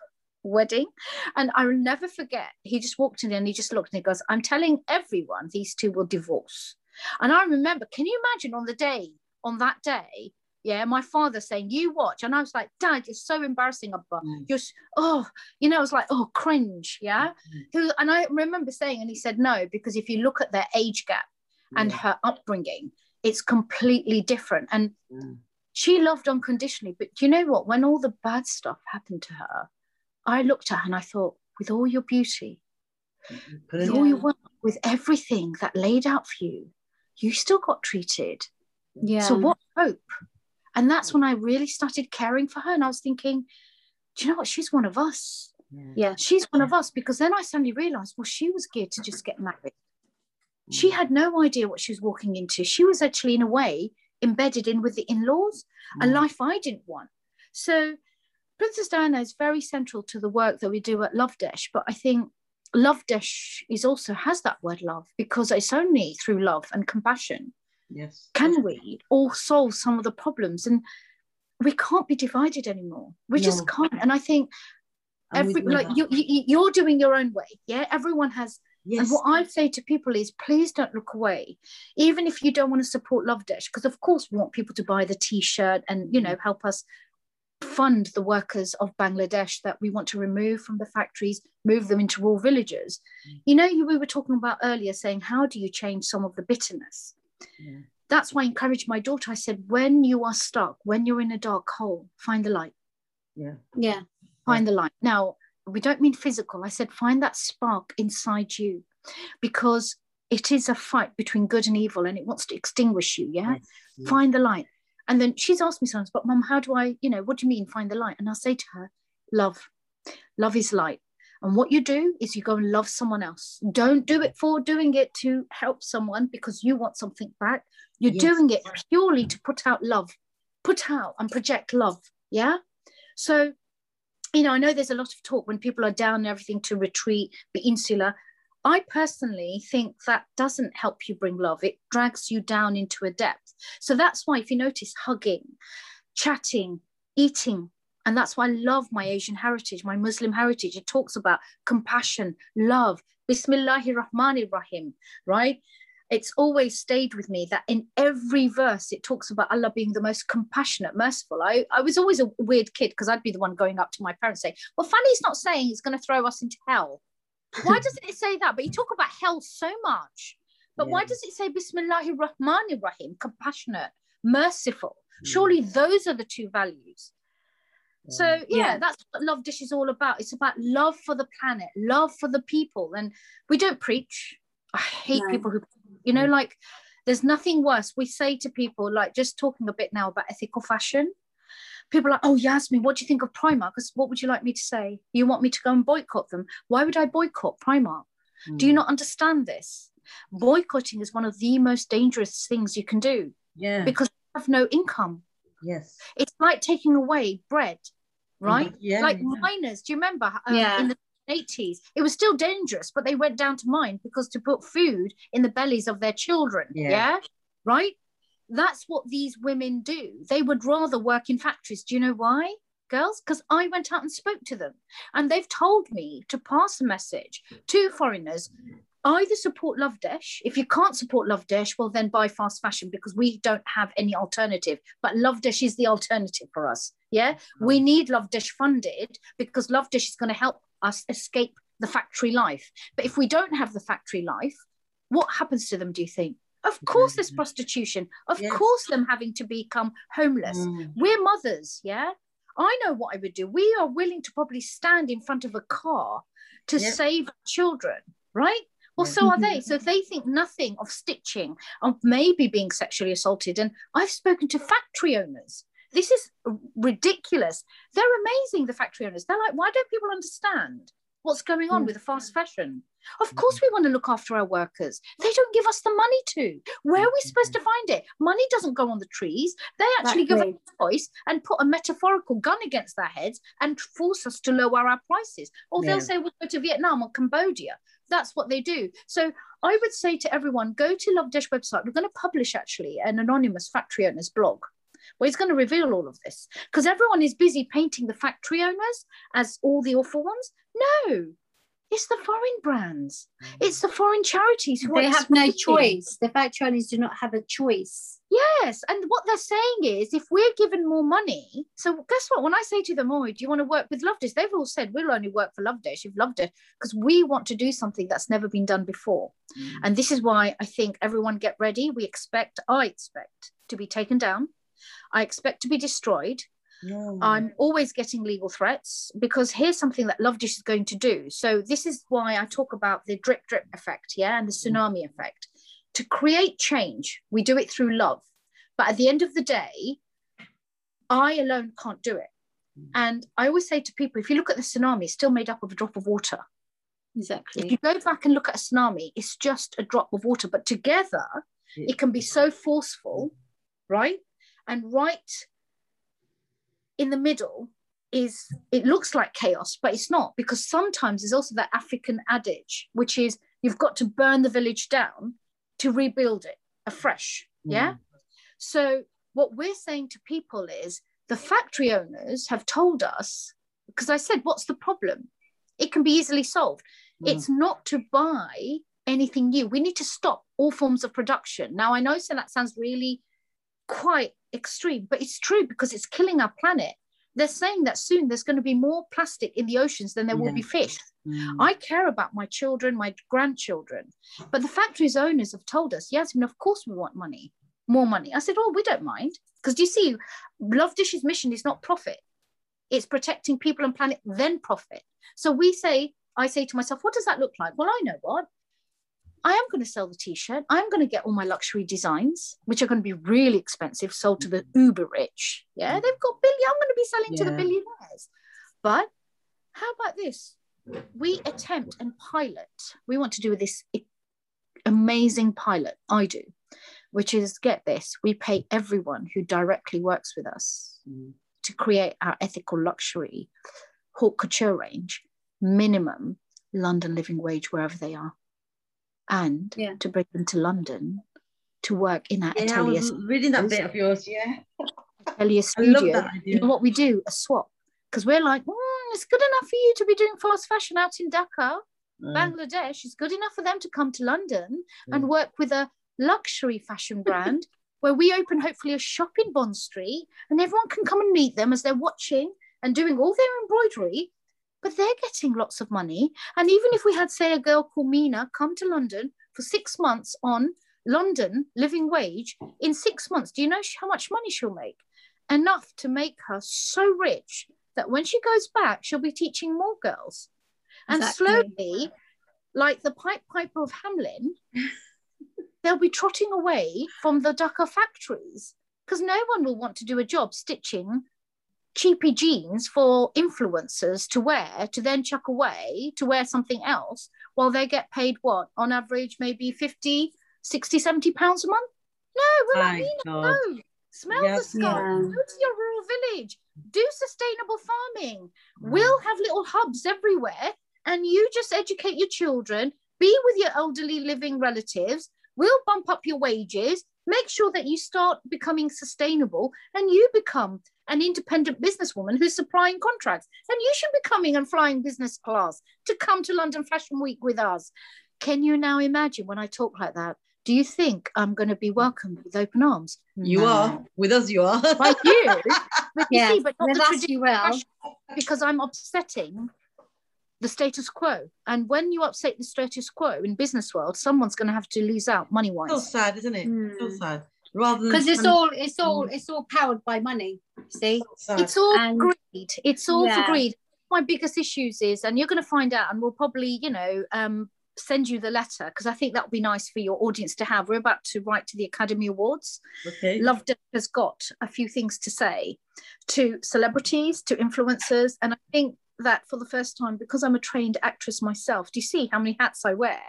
wedding. And I will never forget, he just walked in and he just looked and he goes, I'm telling everyone these two will divorce. And I remember, can you imagine on the day, on that day, yeah my father saying you watch and i was like dad it's so embarrassing abba mm. you're oh you know I was like oh cringe yeah? Mm. and i remember saying and he said no because if you look at their age gap and her upbringing it's completely different and mm. she loved unconditionally but you know what? When all the bad stuff happened to her i looked at her and i thought with all your beauty with all your work with everything that laid out for you you still got treated. Yeah so what hope and that's when I really started caring for her. And I was thinking, do you know what? She's one of us. Yeah. yeah. She's one of us. Because then I suddenly realized, well, she was geared to just get married. She mm. had no idea what she was walking into. She was actually, in a way, embedded in with the in laws, a mm. life I didn't want. So Princess Diana is very central to the work that we do at Love Lovedesh, but I think Love Lovedesh is also has that word love because it's only through love and compassion yes can we all solve some of the problems and we can't be divided anymore we no. just can't and i think every like you, you you're doing your own way yeah everyone has Yes. And what I say to people is please don't look away, even if you don't want to support Lovedesh, because of course we want people to buy the t-shirt and you know mm. help us fund the workers of Bangladesh that we want to remove from the factories, move them into rural villages. Mm. You know, you, we were talking about earlier saying, how do you change some of the bitterness? Yeah. That's why I encouraged my daughter. I said, when you are stuck, when you're in a dark hole, find the light. Yeah. Yeah. Find yeah. the light. Now, we don't mean physical. I said, find that spark inside you because it is a fight between good and evil and it wants to extinguish you. Yeah. Yes. Find the light. And then she's asked me sometimes, but mom, how do I, you know, what do you mean find the light? And I'll say to her, love. Love is light. And what you do is you go and love someone else. Don't do it for doing it to help someone because you want something back. You're yes. doing it purely to put out love, put out and project love. Yeah. So, you know, I know there's a lot of talk when people are down and everything to retreat, be insular. I personally think that doesn't help you bring love. It drags you down into a depth. So that's why, if you notice, hugging, chatting, eating, and that's why I love my Asian heritage, my Muslim heritage. It talks about compassion, love, Bismillahir Rahmanir Rahim, right? It's always stayed with me that in every verse it talks about Allah being the most compassionate, merciful. I, I was always a weird kid because I'd be the one going up to my parents saying, Well, Fanny's not saying he's going to throw us into hell. Why doesn't it say that? But you talk about hell so much. But yeah. why does it say Bismillahir Rahmanir Rahim, compassionate, merciful? Hmm. Surely those are the two values. So yeah, yeah, that's what Lovedesh is all about. It's about love for the planet, love for the people. And we don't preach. I hate no. people who, you know, like there's nothing worse. We say to people, like just talking a bit now about ethical fashion. People are like, oh Yasmin, what do you think of Primark? Because what would you like me to say? You want me to go and boycott them? Why would I boycott Primark? Mm. Do you hmm. not understand this? Boycotting is one of the most dangerous things you can do. Yeah. Because you have no income. Yes. It's like taking away bread right? Yeah, like yeah. miners. Do you remember um, yeah. in the 80s? It was still dangerous, but they went down to mine because to put food in the bellies of their children. Yeah. yeah? Right? That's what these women do. They would rather work in factories. Do you know why? Girls, because I went out and spoke to them, and they've told me to pass a message to foreigners either support Lovedesh. If you can't support Lovedesh, well, then buy fast fashion because we don't have any alternative. But Lovedesh is the alternative for us. Yeah, mm-hmm. we need Lovedesh funded because Lovedesh is going to help us escape the factory life. But if we don't have the factory life, what happens to them? Do you think? Of course, there's prostitution. Of yes. course, them having to become homeless. Mm. We're mothers. Yeah, I know what I would do. We are willing to probably stand in front of a car to save children, right? Well, so are they. So they think nothing of stitching, of maybe being sexually assaulted, and I've spoken to factory owners. This is ridiculous. They're amazing, the factory owners. They're like, why don't people understand what's going on mm. with the fast fashion? Of mm-hmm. course, we want to look after our workers. They don't give us the money to. Where are we mm-hmm. supposed to find it? Money doesn't go on the trees. They actually give us a choice and put a metaphorical gun against their heads and force us to lower our prices. Or yeah. they'll say, we'll go to Vietnam or Cambodia that's what they do. So I would say to everyone, go to Love Desh website. We're going to publish actually an anonymous factory owner's blog where he's going to reveal all of this because everyone is busy painting the factory owners as all the awful ones. No, it's the foreign brands. It's the foreign charities who they have no choice. The factory owners do not have a choice. Yes, and what they're saying is, if we're given more money, so guess what? When I say to them, "Oh, do you want to work with Lovedesh?" They've all said, "We'll only work for Lovedesh if Lovedesh, because we want to do something that's never been done before." Mm. And this is why I think everyone get ready. We expect, I expect, to be taken down. I expect to be destroyed. No. I'm always getting legal threats because here's something that Lovedesh is going to do. So this is why I talk about the drip drip effect, yeah, and the mm. tsunami effect. To create change, we do it through love. But at the end of the day, I alone can't do it. Mm. And I always say to people, if you look at the tsunami, it's still made up of a drop of water. Exactly. If you go back and look at a tsunami, it's just a drop of water, but together it can be so forceful, right? And right in the middle is it looks like chaos, but it's not because sometimes there's also that African adage, which is you've got to burn the village down to rebuild it afresh. Mm. Yeah. So what we're saying to people is the factory owners have told us because I said, what's the problem? It can be easily solved. Mm. It's not to buy anything new. We need to stop all forms of production. Now, I know so that sounds really quite extreme, but it's true because it's killing our planet. They're saying that soon there's going to be more plastic in the oceans than there yeah. will be fish. Mm. I care about my children, my grandchildren. But the factory's owners have told us, Yasmin, of course we want money, more money. I said, oh, we don't mind. Because do you see, Love Desh's mission is not profit. It's protecting people and planet, then profit. So we say, I say to myself, what does that look like? Well, I know what. I am going to sell the t-shirt. I'm going to get all my luxury designs, which are going to be really expensive, sold to the uber rich. Yeah, mm. they've got billion. I'm going to be selling yeah. to the billionaires. But how about this? We attempt and pilot. We want to do this amazing pilot. I do, which is get this: we pay everyone who directly works with us mm. to create our ethical luxury haute couture range minimum London living wage wherever they are and yeah. to bring them to London to work in our yeah, atelier. reading that bit of yours, yeah. atelier studio. You know what we do? A swap. Because we're like, mm, it's good enough for you to be doing fast fashion out in Dhaka. Mm. Bangladesh is good enough for them to come to London mm. and work with a luxury fashion brand where we open hopefully a shop in Bond Street and everyone can come and meet them as they're watching and doing all their embroidery but they're getting lots of money. And even if we had, say, a girl called Mina come to London for six months on London living wage, in six months, do you know how much money she'll make? Enough to make her so rich that when she goes back, she'll be teaching more girls. And exactly. slowly, like the pipe Piper of Hamelin, they'll be trotting away from the Dhaka factories because no one will want to do a job stitching cheapy jeans for influencers to wear to then chuck away to wear something else while they get paid what on average maybe 50 60 70 pounds a month? No we're not no. Smell yes, the sky yeah. go to your rural village. Do sustainable farming. Mm. we'll have little hubs everywhere and you just educate your children be with your elderly living relatives we'll bump up your wages make sure that you start becoming sustainable and you become an independent businesswoman who's supplying contracts. And you should be coming and flying business class to come to London Fashion Week with us. Can you now imagine when I talk like that? Do you think I'm going to be welcomed with open arms? You no. are. With us, you are. By you. But yeah, see, but not with us, you will. Because I'm upsetting the status quo. And when you upset the status quo in business world, someone's going to have to lose out money wise. So sad, isn't it? Mm. So sad. Rather because it's all it's all mm. it's all powered by money. See, so it's all and, greed. It's all yeah. for greed. My biggest issues is, and you're going to find out, and we'll probably, you know, um, send you the letter because I think that would be nice for your audience to have. We're about to write to the Academy Awards. Okay. Love has got a few things to say to celebrities, to influencers, and I think that for the first time because I'm a trained actress myself. Do you see how many hats I wear?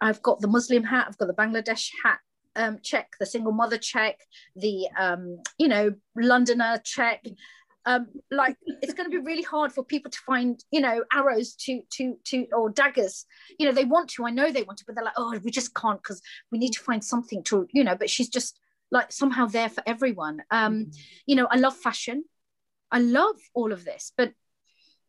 I've got the Muslim hat, I've got the Bangladesh hat um, check, the single mother check, the um, you know Londoner check. Um, like it's going to be really hard for people to find you know arrows to to to or daggers you know they want to i know they want to but they're like oh we just can't because we need to find something to you know but she's just like somehow there for everyone um mm-hmm. you know i love fashion i love all of this but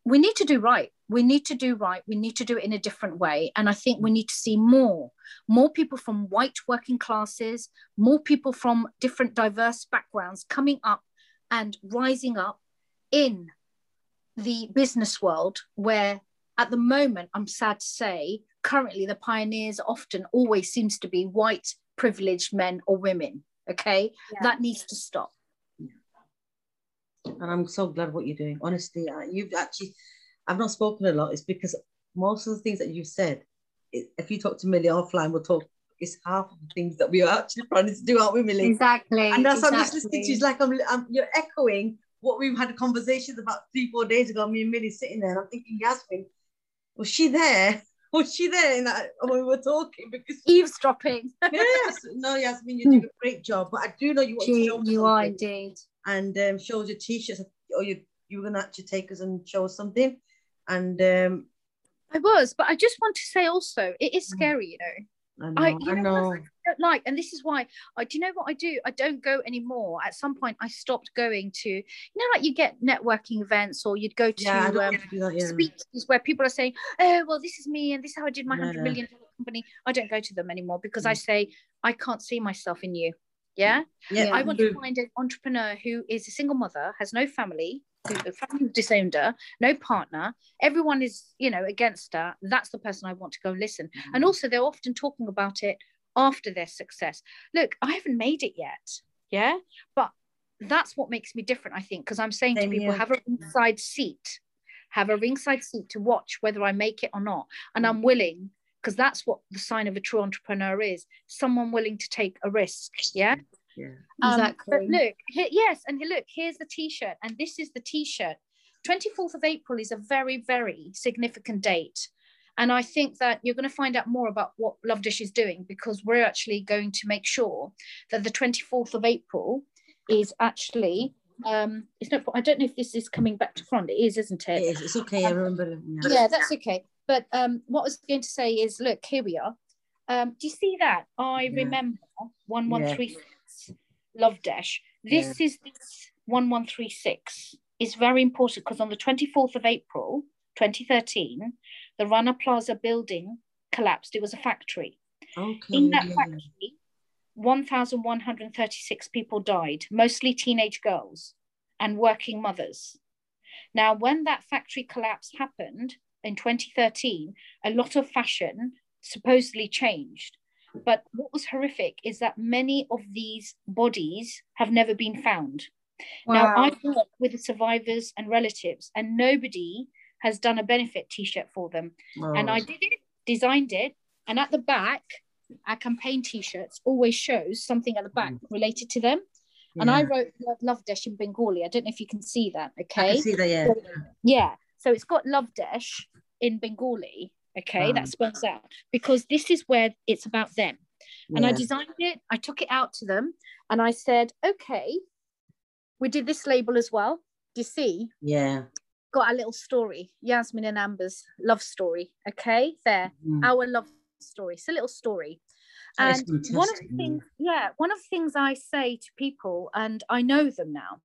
we need to do right we need to do right we need to do it in a different way and i think we need to see more more people from white working classes more people from different diverse backgrounds coming up and rising up in the business world where at the moment i'm sad to say currently the pioneers often always seems to be white privileged men or women okay yeah. that needs to stop and I'm so glad what you're doing. Honestly, uh, you've actually, I've not spoken a lot. It's because most of the things that you've said, if you talk to Millie offline, we'll talk. It's half of the things that we are actually planning to do, aren't we, Millie? Exactly. And that's exactly. I'm just listening to you. It's like I'm, I'm, you're echoing what we've had conversations about three, four days ago. Me and Millie sitting there, and I'm thinking, Yasmin, was she there? Was she there in that when we were talking? Because eavesdropping. yes. No, Yasmin, you're doing a great job. But I do know you want she, to show You are indeed and um, shows your t-shirts or your you were gonna actually take us and show us something, and um, I was, but I just want to say also, it is mm. scary, you know. I know. I, you know, I know. I don't like, and this is why. I do you know what I do? I don't go anymore. At some point, I stopped going to, you know, like you get networking events, or you'd go to yeah, um, that, yeah. speeches where people are saying, "Oh, well, this is me, and this is how I did my hundred yeah. million company." I don't go to them anymore because mm. I say I can't see myself in you. Yeah, yeah. I want to find an entrepreneur who is a single mother, has no family, the family disowned her, no partner, everyone is, you know, against her. That's the person I want to go listen. Mm-hmm. And also, they're often talking about it after their success. Look, I haven't made it yet. Yeah. But that's what makes me different, I think, because I'm saying Same to people, have a ringside seat, have a ringside seat to watch whether I make it or not. And I'm mm-hmm. willing, because that's what the sign of a true entrepreneur is someone willing to take a risk. Yeah. Yeah, um, exactly. But look, here, yes, and look, here's the T-shirt, and this is the T-shirt. 24th of April is a very, very significant date. And I think that you're going to find out more about what Love Desh is doing because we're actually going to make sure that the 24th of April is actually um it's not i don't know if this is coming back to front it is isn't it, it is. it's okay i remember yeah. yeah that's okay but um what i was going to say is look here we are um do you see that i yeah. remember 1136 yeah. Love Desh. This yeah. is this 1136 is very important because on the 24th of April 2013, the Rana Plaza building collapsed. It was a factory. Okay, In that factory, 1,136 people died, mostly teenage girls and working mothers. Now, when that factory collapse happened in 2013, a lot of fashion supposedly changed. But what was horrific is that many of these bodies have never been found. Wow. Now, I work with the survivors and relatives, and nobody has done a benefit t shirt for them. And I did it, designed it, and at the back, our campaign t shirts always shows something at the back mm. related to them. Yeah. And I wrote Love Desh in Bengali. I don't know if you can see that. Okay. see that, yeah. So, yeah. So it's got Love Desh in Bengali okay? That spells out because this is where it's about them. And i designed it i took it out to them and i said okay we did this label as well do you see? Yeah. Got a little story yasmin and amber's love story okay? There mm. our love story it's a little story. And one of the things yeah one of the things i say to people and i know them now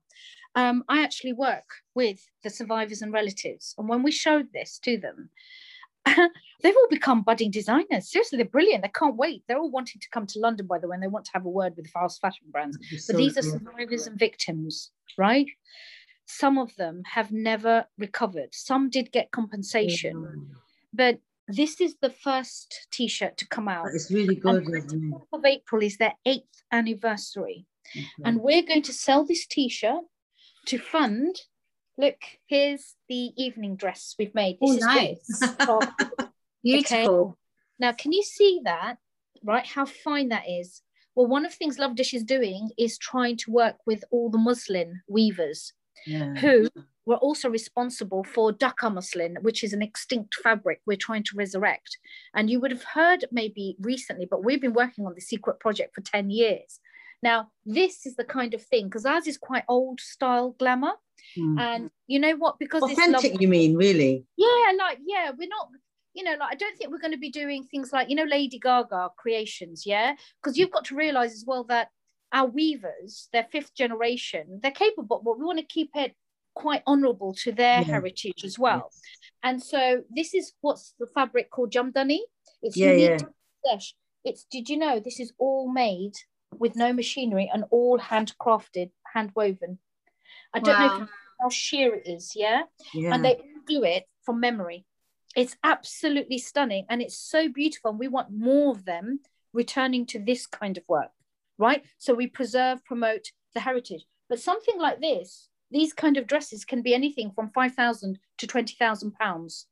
um, i actually work with the survivors and relatives and when we showed this to them they've all become budding designers. Seriously, they're brilliant. They can't wait. They're all wanting to come to London, by the way, and they want to have a word with the fast fashion brands. So but these are survivors and victims, right? Some of them have never recovered. Some did get compensation, mm. but this is the first T-shirt to come out. It's really good. of April is their eighth anniversary, and we're going to sell this T-shirt to fund Look, here's the evening dress we've made. This oh, nice. Beautiful. Okay. Now, can you see that? Right, how fine that is. Well, one of the things Love Desh is doing is trying to work with all the muslin weavers yeah. who were also responsible for Dhaka muslin, which is an extinct fabric we're trying to resurrect. And you would have heard maybe recently, but we've been working on the secret project for 10 years. Now, this is the kind of thing, because ours is quite old style glamour. Mm. And you know what? Because authentic, love- you mean, really? Yeah, like, yeah, we're not, you know, like I don't think we're going to be doing things like, you know, Lady Gaga creations, yeah? Because you've got to realize as well that our weavers, their fifth generation, they're capable, but we want to keep it quite honorable to their yeah. heritage as well. And so this is what's the fabric called Jamdani. It's yeah, unique yeah. It's did you know this is all made with no machinery and all handcrafted, hand woven. I don't wow. know how sheer it is, yeah? yeah? And they do it from memory. It's absolutely stunning and it's so beautiful. And we want more of them returning to this kind of work, right? So we preserve, promote the heritage. But something like this, these kind of dresses can be anything from 5,000 to 20,000 pounds,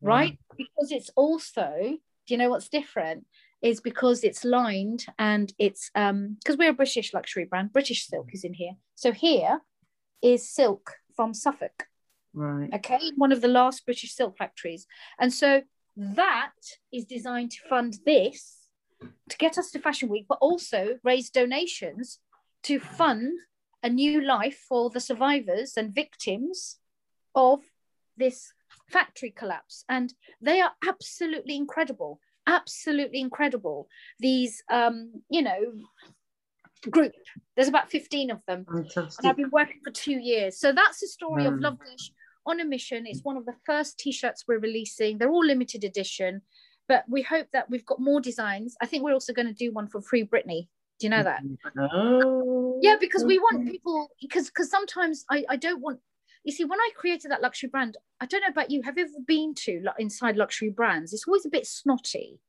right? Because it's also, do you know what's different? is because it's lined and it's um because we're a British luxury brand. British silk is in here. So here is silk from Suffolk. Right. Okay, one of the last British silk factories. And so that is designed to fund this to get us to Fashion Week, but also raise donations to fund a new life for the survivors and victims of this factory collapse. And they are absolutely incredible, absolutely incredible. These, um, you know, group. There's about 15 of them. Fantastic. And I've been working for two years. So that's the story mm. of Love Desh on a mission. It's one of the first t-shirts we're releasing. They're all limited edition, but we hope that we've got more designs. I think we're also going to do one for Free Britney. Do you know that? Oh, yeah, because we want people because because sometimes I, I don't want you see when I created that luxury brand, I don't know about you. Have you ever been to like, inside luxury brands? It's always a bit snotty,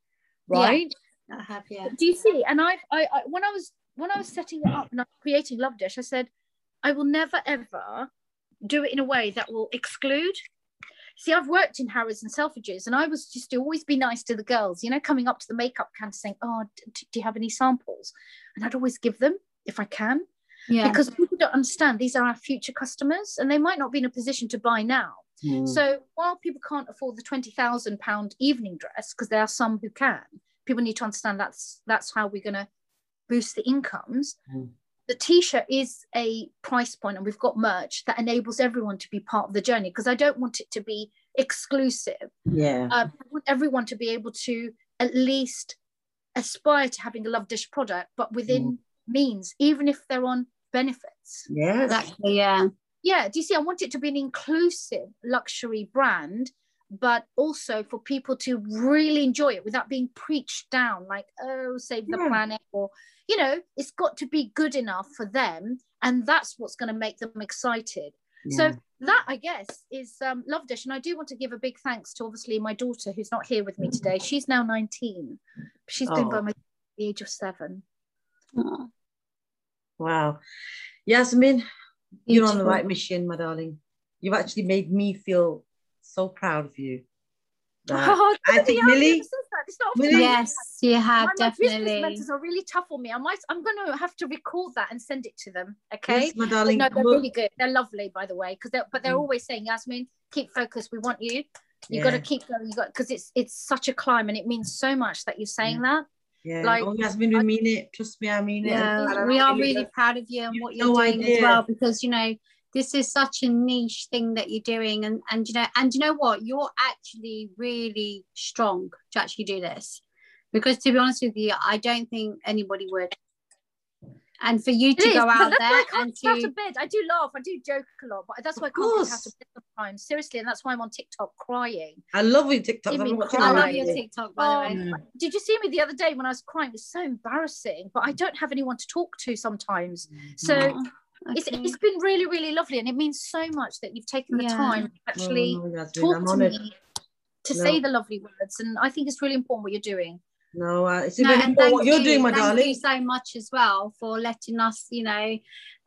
right? Yeah, I have, yeah. Do you see? And I, I, I when I was when I was setting it up and I was creating Love Desh, I said, I will never ever do it in a way that will exclude. See, I've worked in Harrods and Selfridges, and I was just to always be nice to the girls, you know, coming up to the makeup counter saying, "Oh, do you have any samples?" And I'd always give them if I can, yeah. because people don't understand these are our future customers, and they might not be in a position to buy now. Mm. So while people can't afford the twenty thousand pound evening dress, because there are some who can, people need to understand that's that's how we're going to boost the incomes. Mm. The t-shirt is a price point, and we've got merch that enables everyone to be part of the journey. Because I don't want it to be exclusive. Yeah, um, I want everyone to be able to at least aspire to having a love desh product, but within mm. means, even if they're on benefits. Yeah, exactly. Yeah, yeah. Do you see? I want it to be an inclusive luxury brand but also for people to really enjoy it without being preached down like oh save the yeah. planet or you know it's got to be good enough for them and that's what's going to make them excited yeah. so that i guess is um, love desh and i do want to give a big thanks to obviously my daughter who's not here with me today she's now 19 she's been oh. by my the age of seven oh. wow yasmin you're on the right mission my darling you've actually made me feel so proud of you. Oh, I think Millie, Millie, yes, you have my, definitely. My mentors are really tough on me. I might, I'm going to have to record that and send it to them. Okay, yes, my darling. No, they're really good. They're lovely, by the way. Because they're, but they're mm. always saying, Yasmin, keep focused. We want you. You yeah. got to keep going. You got because it's it's such a climb, and it means so much that you're saying yeah. that. Yeah, like oh, Yasmin, we I, mean it. Trust me, I mean yeah, it. We are really proud of you and what you're no doing idea. as well, because you know this is such a niche thing that you're doing and and you know and you know what? You're actually really strong to actually do this. Because to be honest with you i don't think anybody would. And for you to go out there and to out of bed. I do laugh i do joke a lot but that's why i can't get out of bed sometimes. Seriously and that's why i'm on tiktok crying. I love your tiktok i love your tiktok by the way. um, did you see me the other day when i was crying? It was so embarrassing but i don't have anyone to talk to sometimes. So mm. Okay. It's, it's been really, really lovely, and it means so much that you've taken the yeah. time to actually oh, talk to me to no. say the lovely words. And I think it's really important what you're doing. No, uh, it's no, important what you're you, doing, my thank darling. Thank you so much as well for letting us, you know,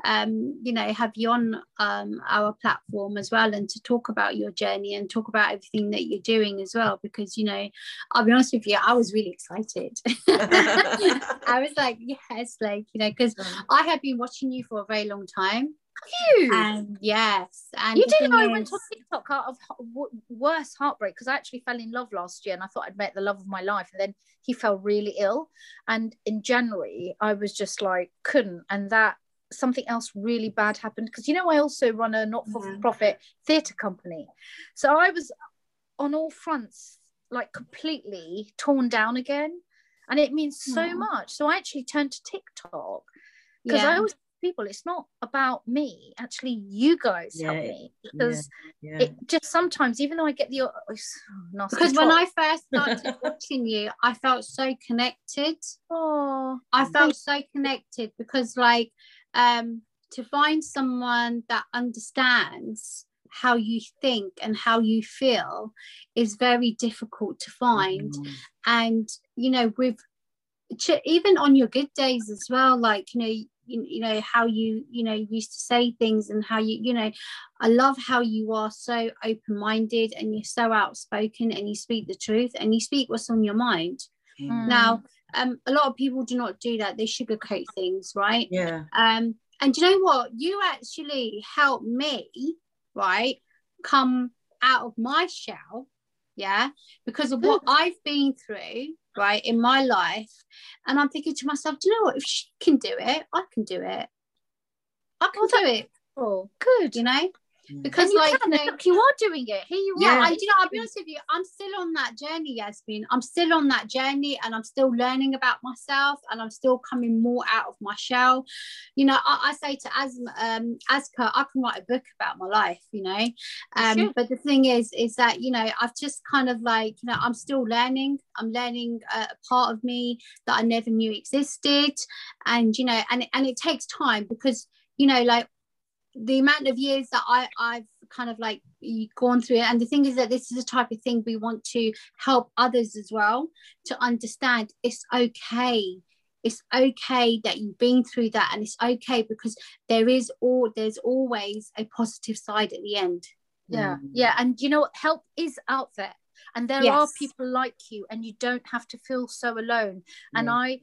um, you know, have you on um, our platform as well, and to talk about your journey and talk about everything that you're doing as well. Because you know, I'll be honest with you, I was really excited. I was like, yes, like you know, because I have been watching you for a very long time you? And yes, and you didn't know. I went on TikTok out of worse heartbreak because I actually fell in love last year and I thought I'd met the love of my life, and then he fell really ill. And in January, I was just like couldn't, and that something else really bad happened because you know I also run a not-for-profit mm-hmm. theatre company, so I was on all fronts like completely torn down again, and it means so much. So I actually turned to TikTok because yeah. I always people it's not about me actually you guys yeah, help me because yeah, yeah. it just sometimes even though i get the oh, because when i first started watching you i felt so connected oh i felt so connected because like um to find someone that understands how you think and how you feel is very difficult to find mm. and you know with even on your good days as well like you know you, you know how you you know used to say things and how you you know i love how you are so open-minded and you're so outspoken and you speak the truth and you speak what's on your mind. Mm. now um a lot of people do not do that. They sugarcoat things right? Yeah. Um and you know what? You actually helped me right come out of my shell yeah because of what i've been through right in my life and i'm thinking to myself do you know what if she can do it i can do it I can oh, do it. Oh, good. You know, because you like can, you, know, you are doing it here you yeah, are I, you know i'll be honest with you i'm still on that journey yasmin. I'm still on that journey and i'm still learning about myself and i'm still coming more out of my shell. You know i, I say to as um aska i can write a book about my life you know? Um sure. but the thing is is that you know i've just kind of like you know i'm still learning. I'm learning a part of me that i never knew existed. And you know and and it takes time because you know like the amount of years that I, I've kind of like gone through it. And the thing is that this is the type of thing we want to help others as well to understand it's okay. It's okay that you've been through that, and it's okay because there is all there's always a positive side at the end. Yeah, mm. yeah, and you know help is out there, and there yes. are people like you, and you don't have to feel so alone. And I,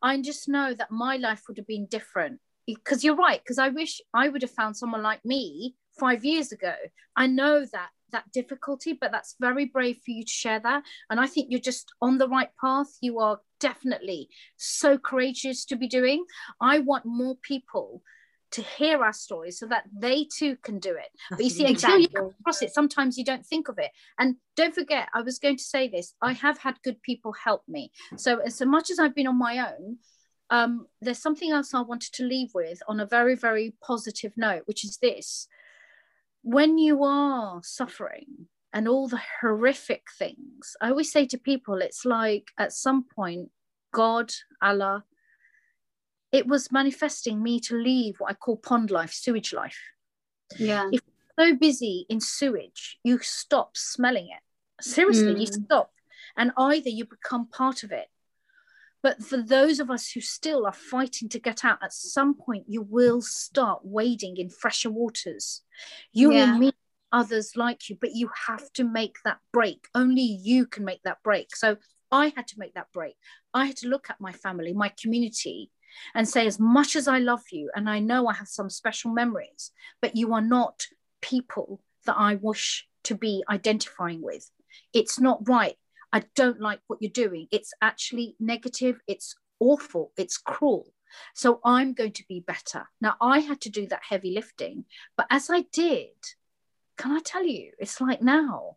I just know that my life would have been different because you're right because i wish i would have found someone like me five years ago i know that that difficulty but that's very brave for you to share that and i think you're just on the right path you are definitely so courageous to be doing i want more people to hear our stories so that they too can do it. But you see, until you come across it, sometimes you don't think of it. And don't forget, I was going to say this I have had good people help me. So, as much as I've been on my own, um, there's something else I wanted to leave with on a very, very positive note, which is this when you are suffering and all the horrific things, I always say to people, it's like at some point, God, Allah, it was manifesting me to leave what I call pond life, sewage life. Yeah. If you're so busy in sewage, you stop smelling it. Seriously, mm. you stop. And either you become part of it but for those of us who still are fighting to get out, at some point you will start wading in fresher waters. You yeah. will meet others like you, but you have to make that break. Only you can make that break. So I had to make that break. I had to look at my family, my community, and say, as much as I love you, and I know I have some special memories, but you are not people that I wish to be identifying with. It's not right. I don't like what you're doing. It's actually negative. It's awful. It's cruel. So I'm going to be better. Now, I had to do that heavy lifting. But as I did, can I tell you, it's like now,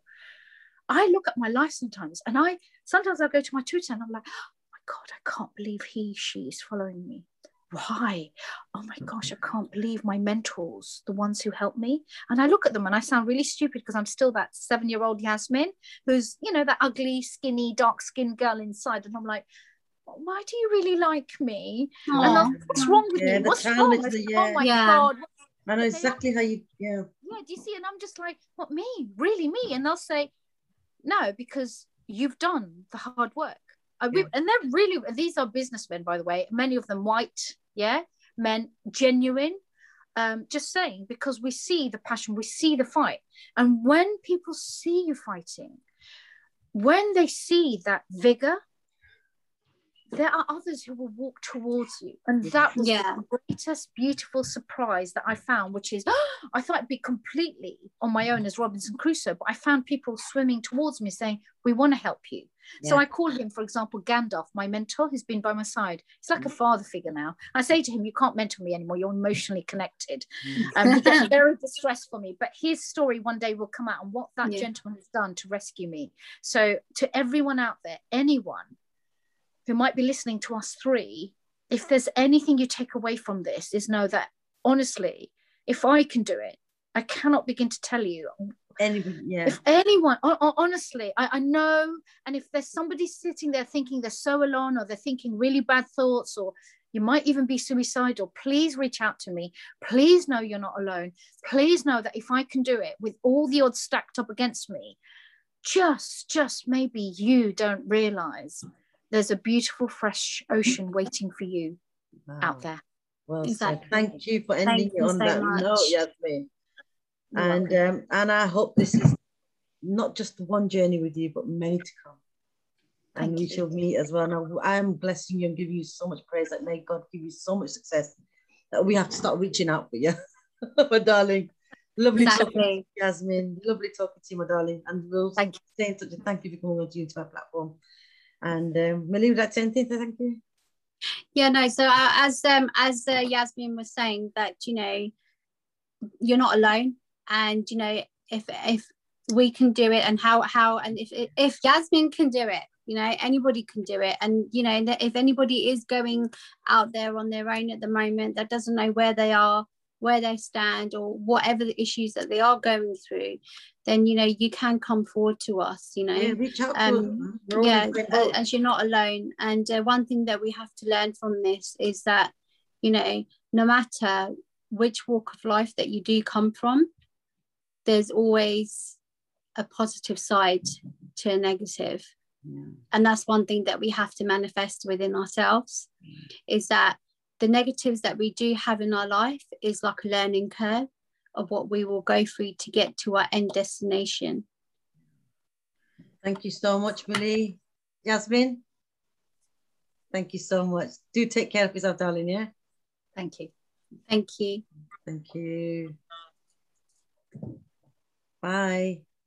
I look at my life sometimes and I sometimes I go to my Twitter and I'm like, oh my God, I can't believe he, she is following me why? Oh my gosh, I mm-hmm. can't believe my mentors, the ones who helped me. And I look at them and I sound really stupid because I'm still that seven year old Yasmin who's, you know, that ugly, skinny, dark skinned girl inside. And I'm like, why do you really like me? Aww. And I'm, what's wrong with oh yeah, me? What's wrong? with the, yeah. Oh my yeah. God. I know exactly how you, yeah. Yeah, do you see? And I'm just like, what, me? Really, me? And they'll say, no, because you've done the hard work. Uh, yeah. and they're really these are businessmen by the way many of them white yeah men genuine um, just saying because we see the passion we see the fight and when people see you fighting when they see that vigor there are others who will walk towards you. And that was yeah. the greatest beautiful surprise that I found, which is oh, I thought I'd be completely on my own as Robinson Crusoe, but I found people swimming towards me saying, We want to help you. Yeah. So I call him, for example, Gandalf, my mentor, who's been by my side. He's like a mm. father figure now. I say to him, You can't mentor me anymore. You're emotionally connected. Mm. Um, he gets very distressed for me. But his story one day will come out and what that yeah. gentleman has done to rescue me. So, to everyone out there, anyone who might be listening to us three, if there's anything you take away from this, is know that honestly, if I can do it, I cannot begin to tell you. Anyone, yeah. If anyone, honestly, I, I know, and if there's somebody sitting there thinking they're so alone, or they're thinking really bad thoughts, or you might even be suicidal, please reach out to me. Please know you're not alone. Please know that if I can do it with all the odds stacked up against me, just, just maybe you don't realize there's a beautiful fresh ocean waiting for you wow. out there. Well exactly. Thank you for ending it on so that much. note, Yasmin. And um, and I hope this is not just one journey with you, but many to come. Thank and we shall meet as well. Now I'm blessing you and giving you so much praise that may God give you so much success that we have to start reaching out for you. my darling. Lovely exactly. talking to Yasmin. Lovely talking to you, my darling. And we'll thank you. stay in touch. And thank you for coming on to my platform. And um, like to say? Thank you. Yeah, no. So uh, as um as uh, Yasmin was saying that you know you're not alone, and you know if if we can do it, and how how and if if Yasmin can do it, you know anybody can do it and you know if anybody is going out there on their own at the moment that doesn't know where they are where they stand or whatever the issues that they are going through then you know you can come forward to us you know. Yeah, reach out um, yeah uh, as you're not alone. And uh, one thing that we have to learn from this is that you know no matter which walk of life that you do come from there's always a positive side to a negative. Yeah. and that's one thing that we have to manifest within ourselves is that the negatives that we do have in our life is like a learning curve of what we will go through to get to our end destination. Thank you so much, Millie. Yasmin, thank you so much. Do take care of yourself, darling, yeah? Thank you. Thank you. Thank you. Bye.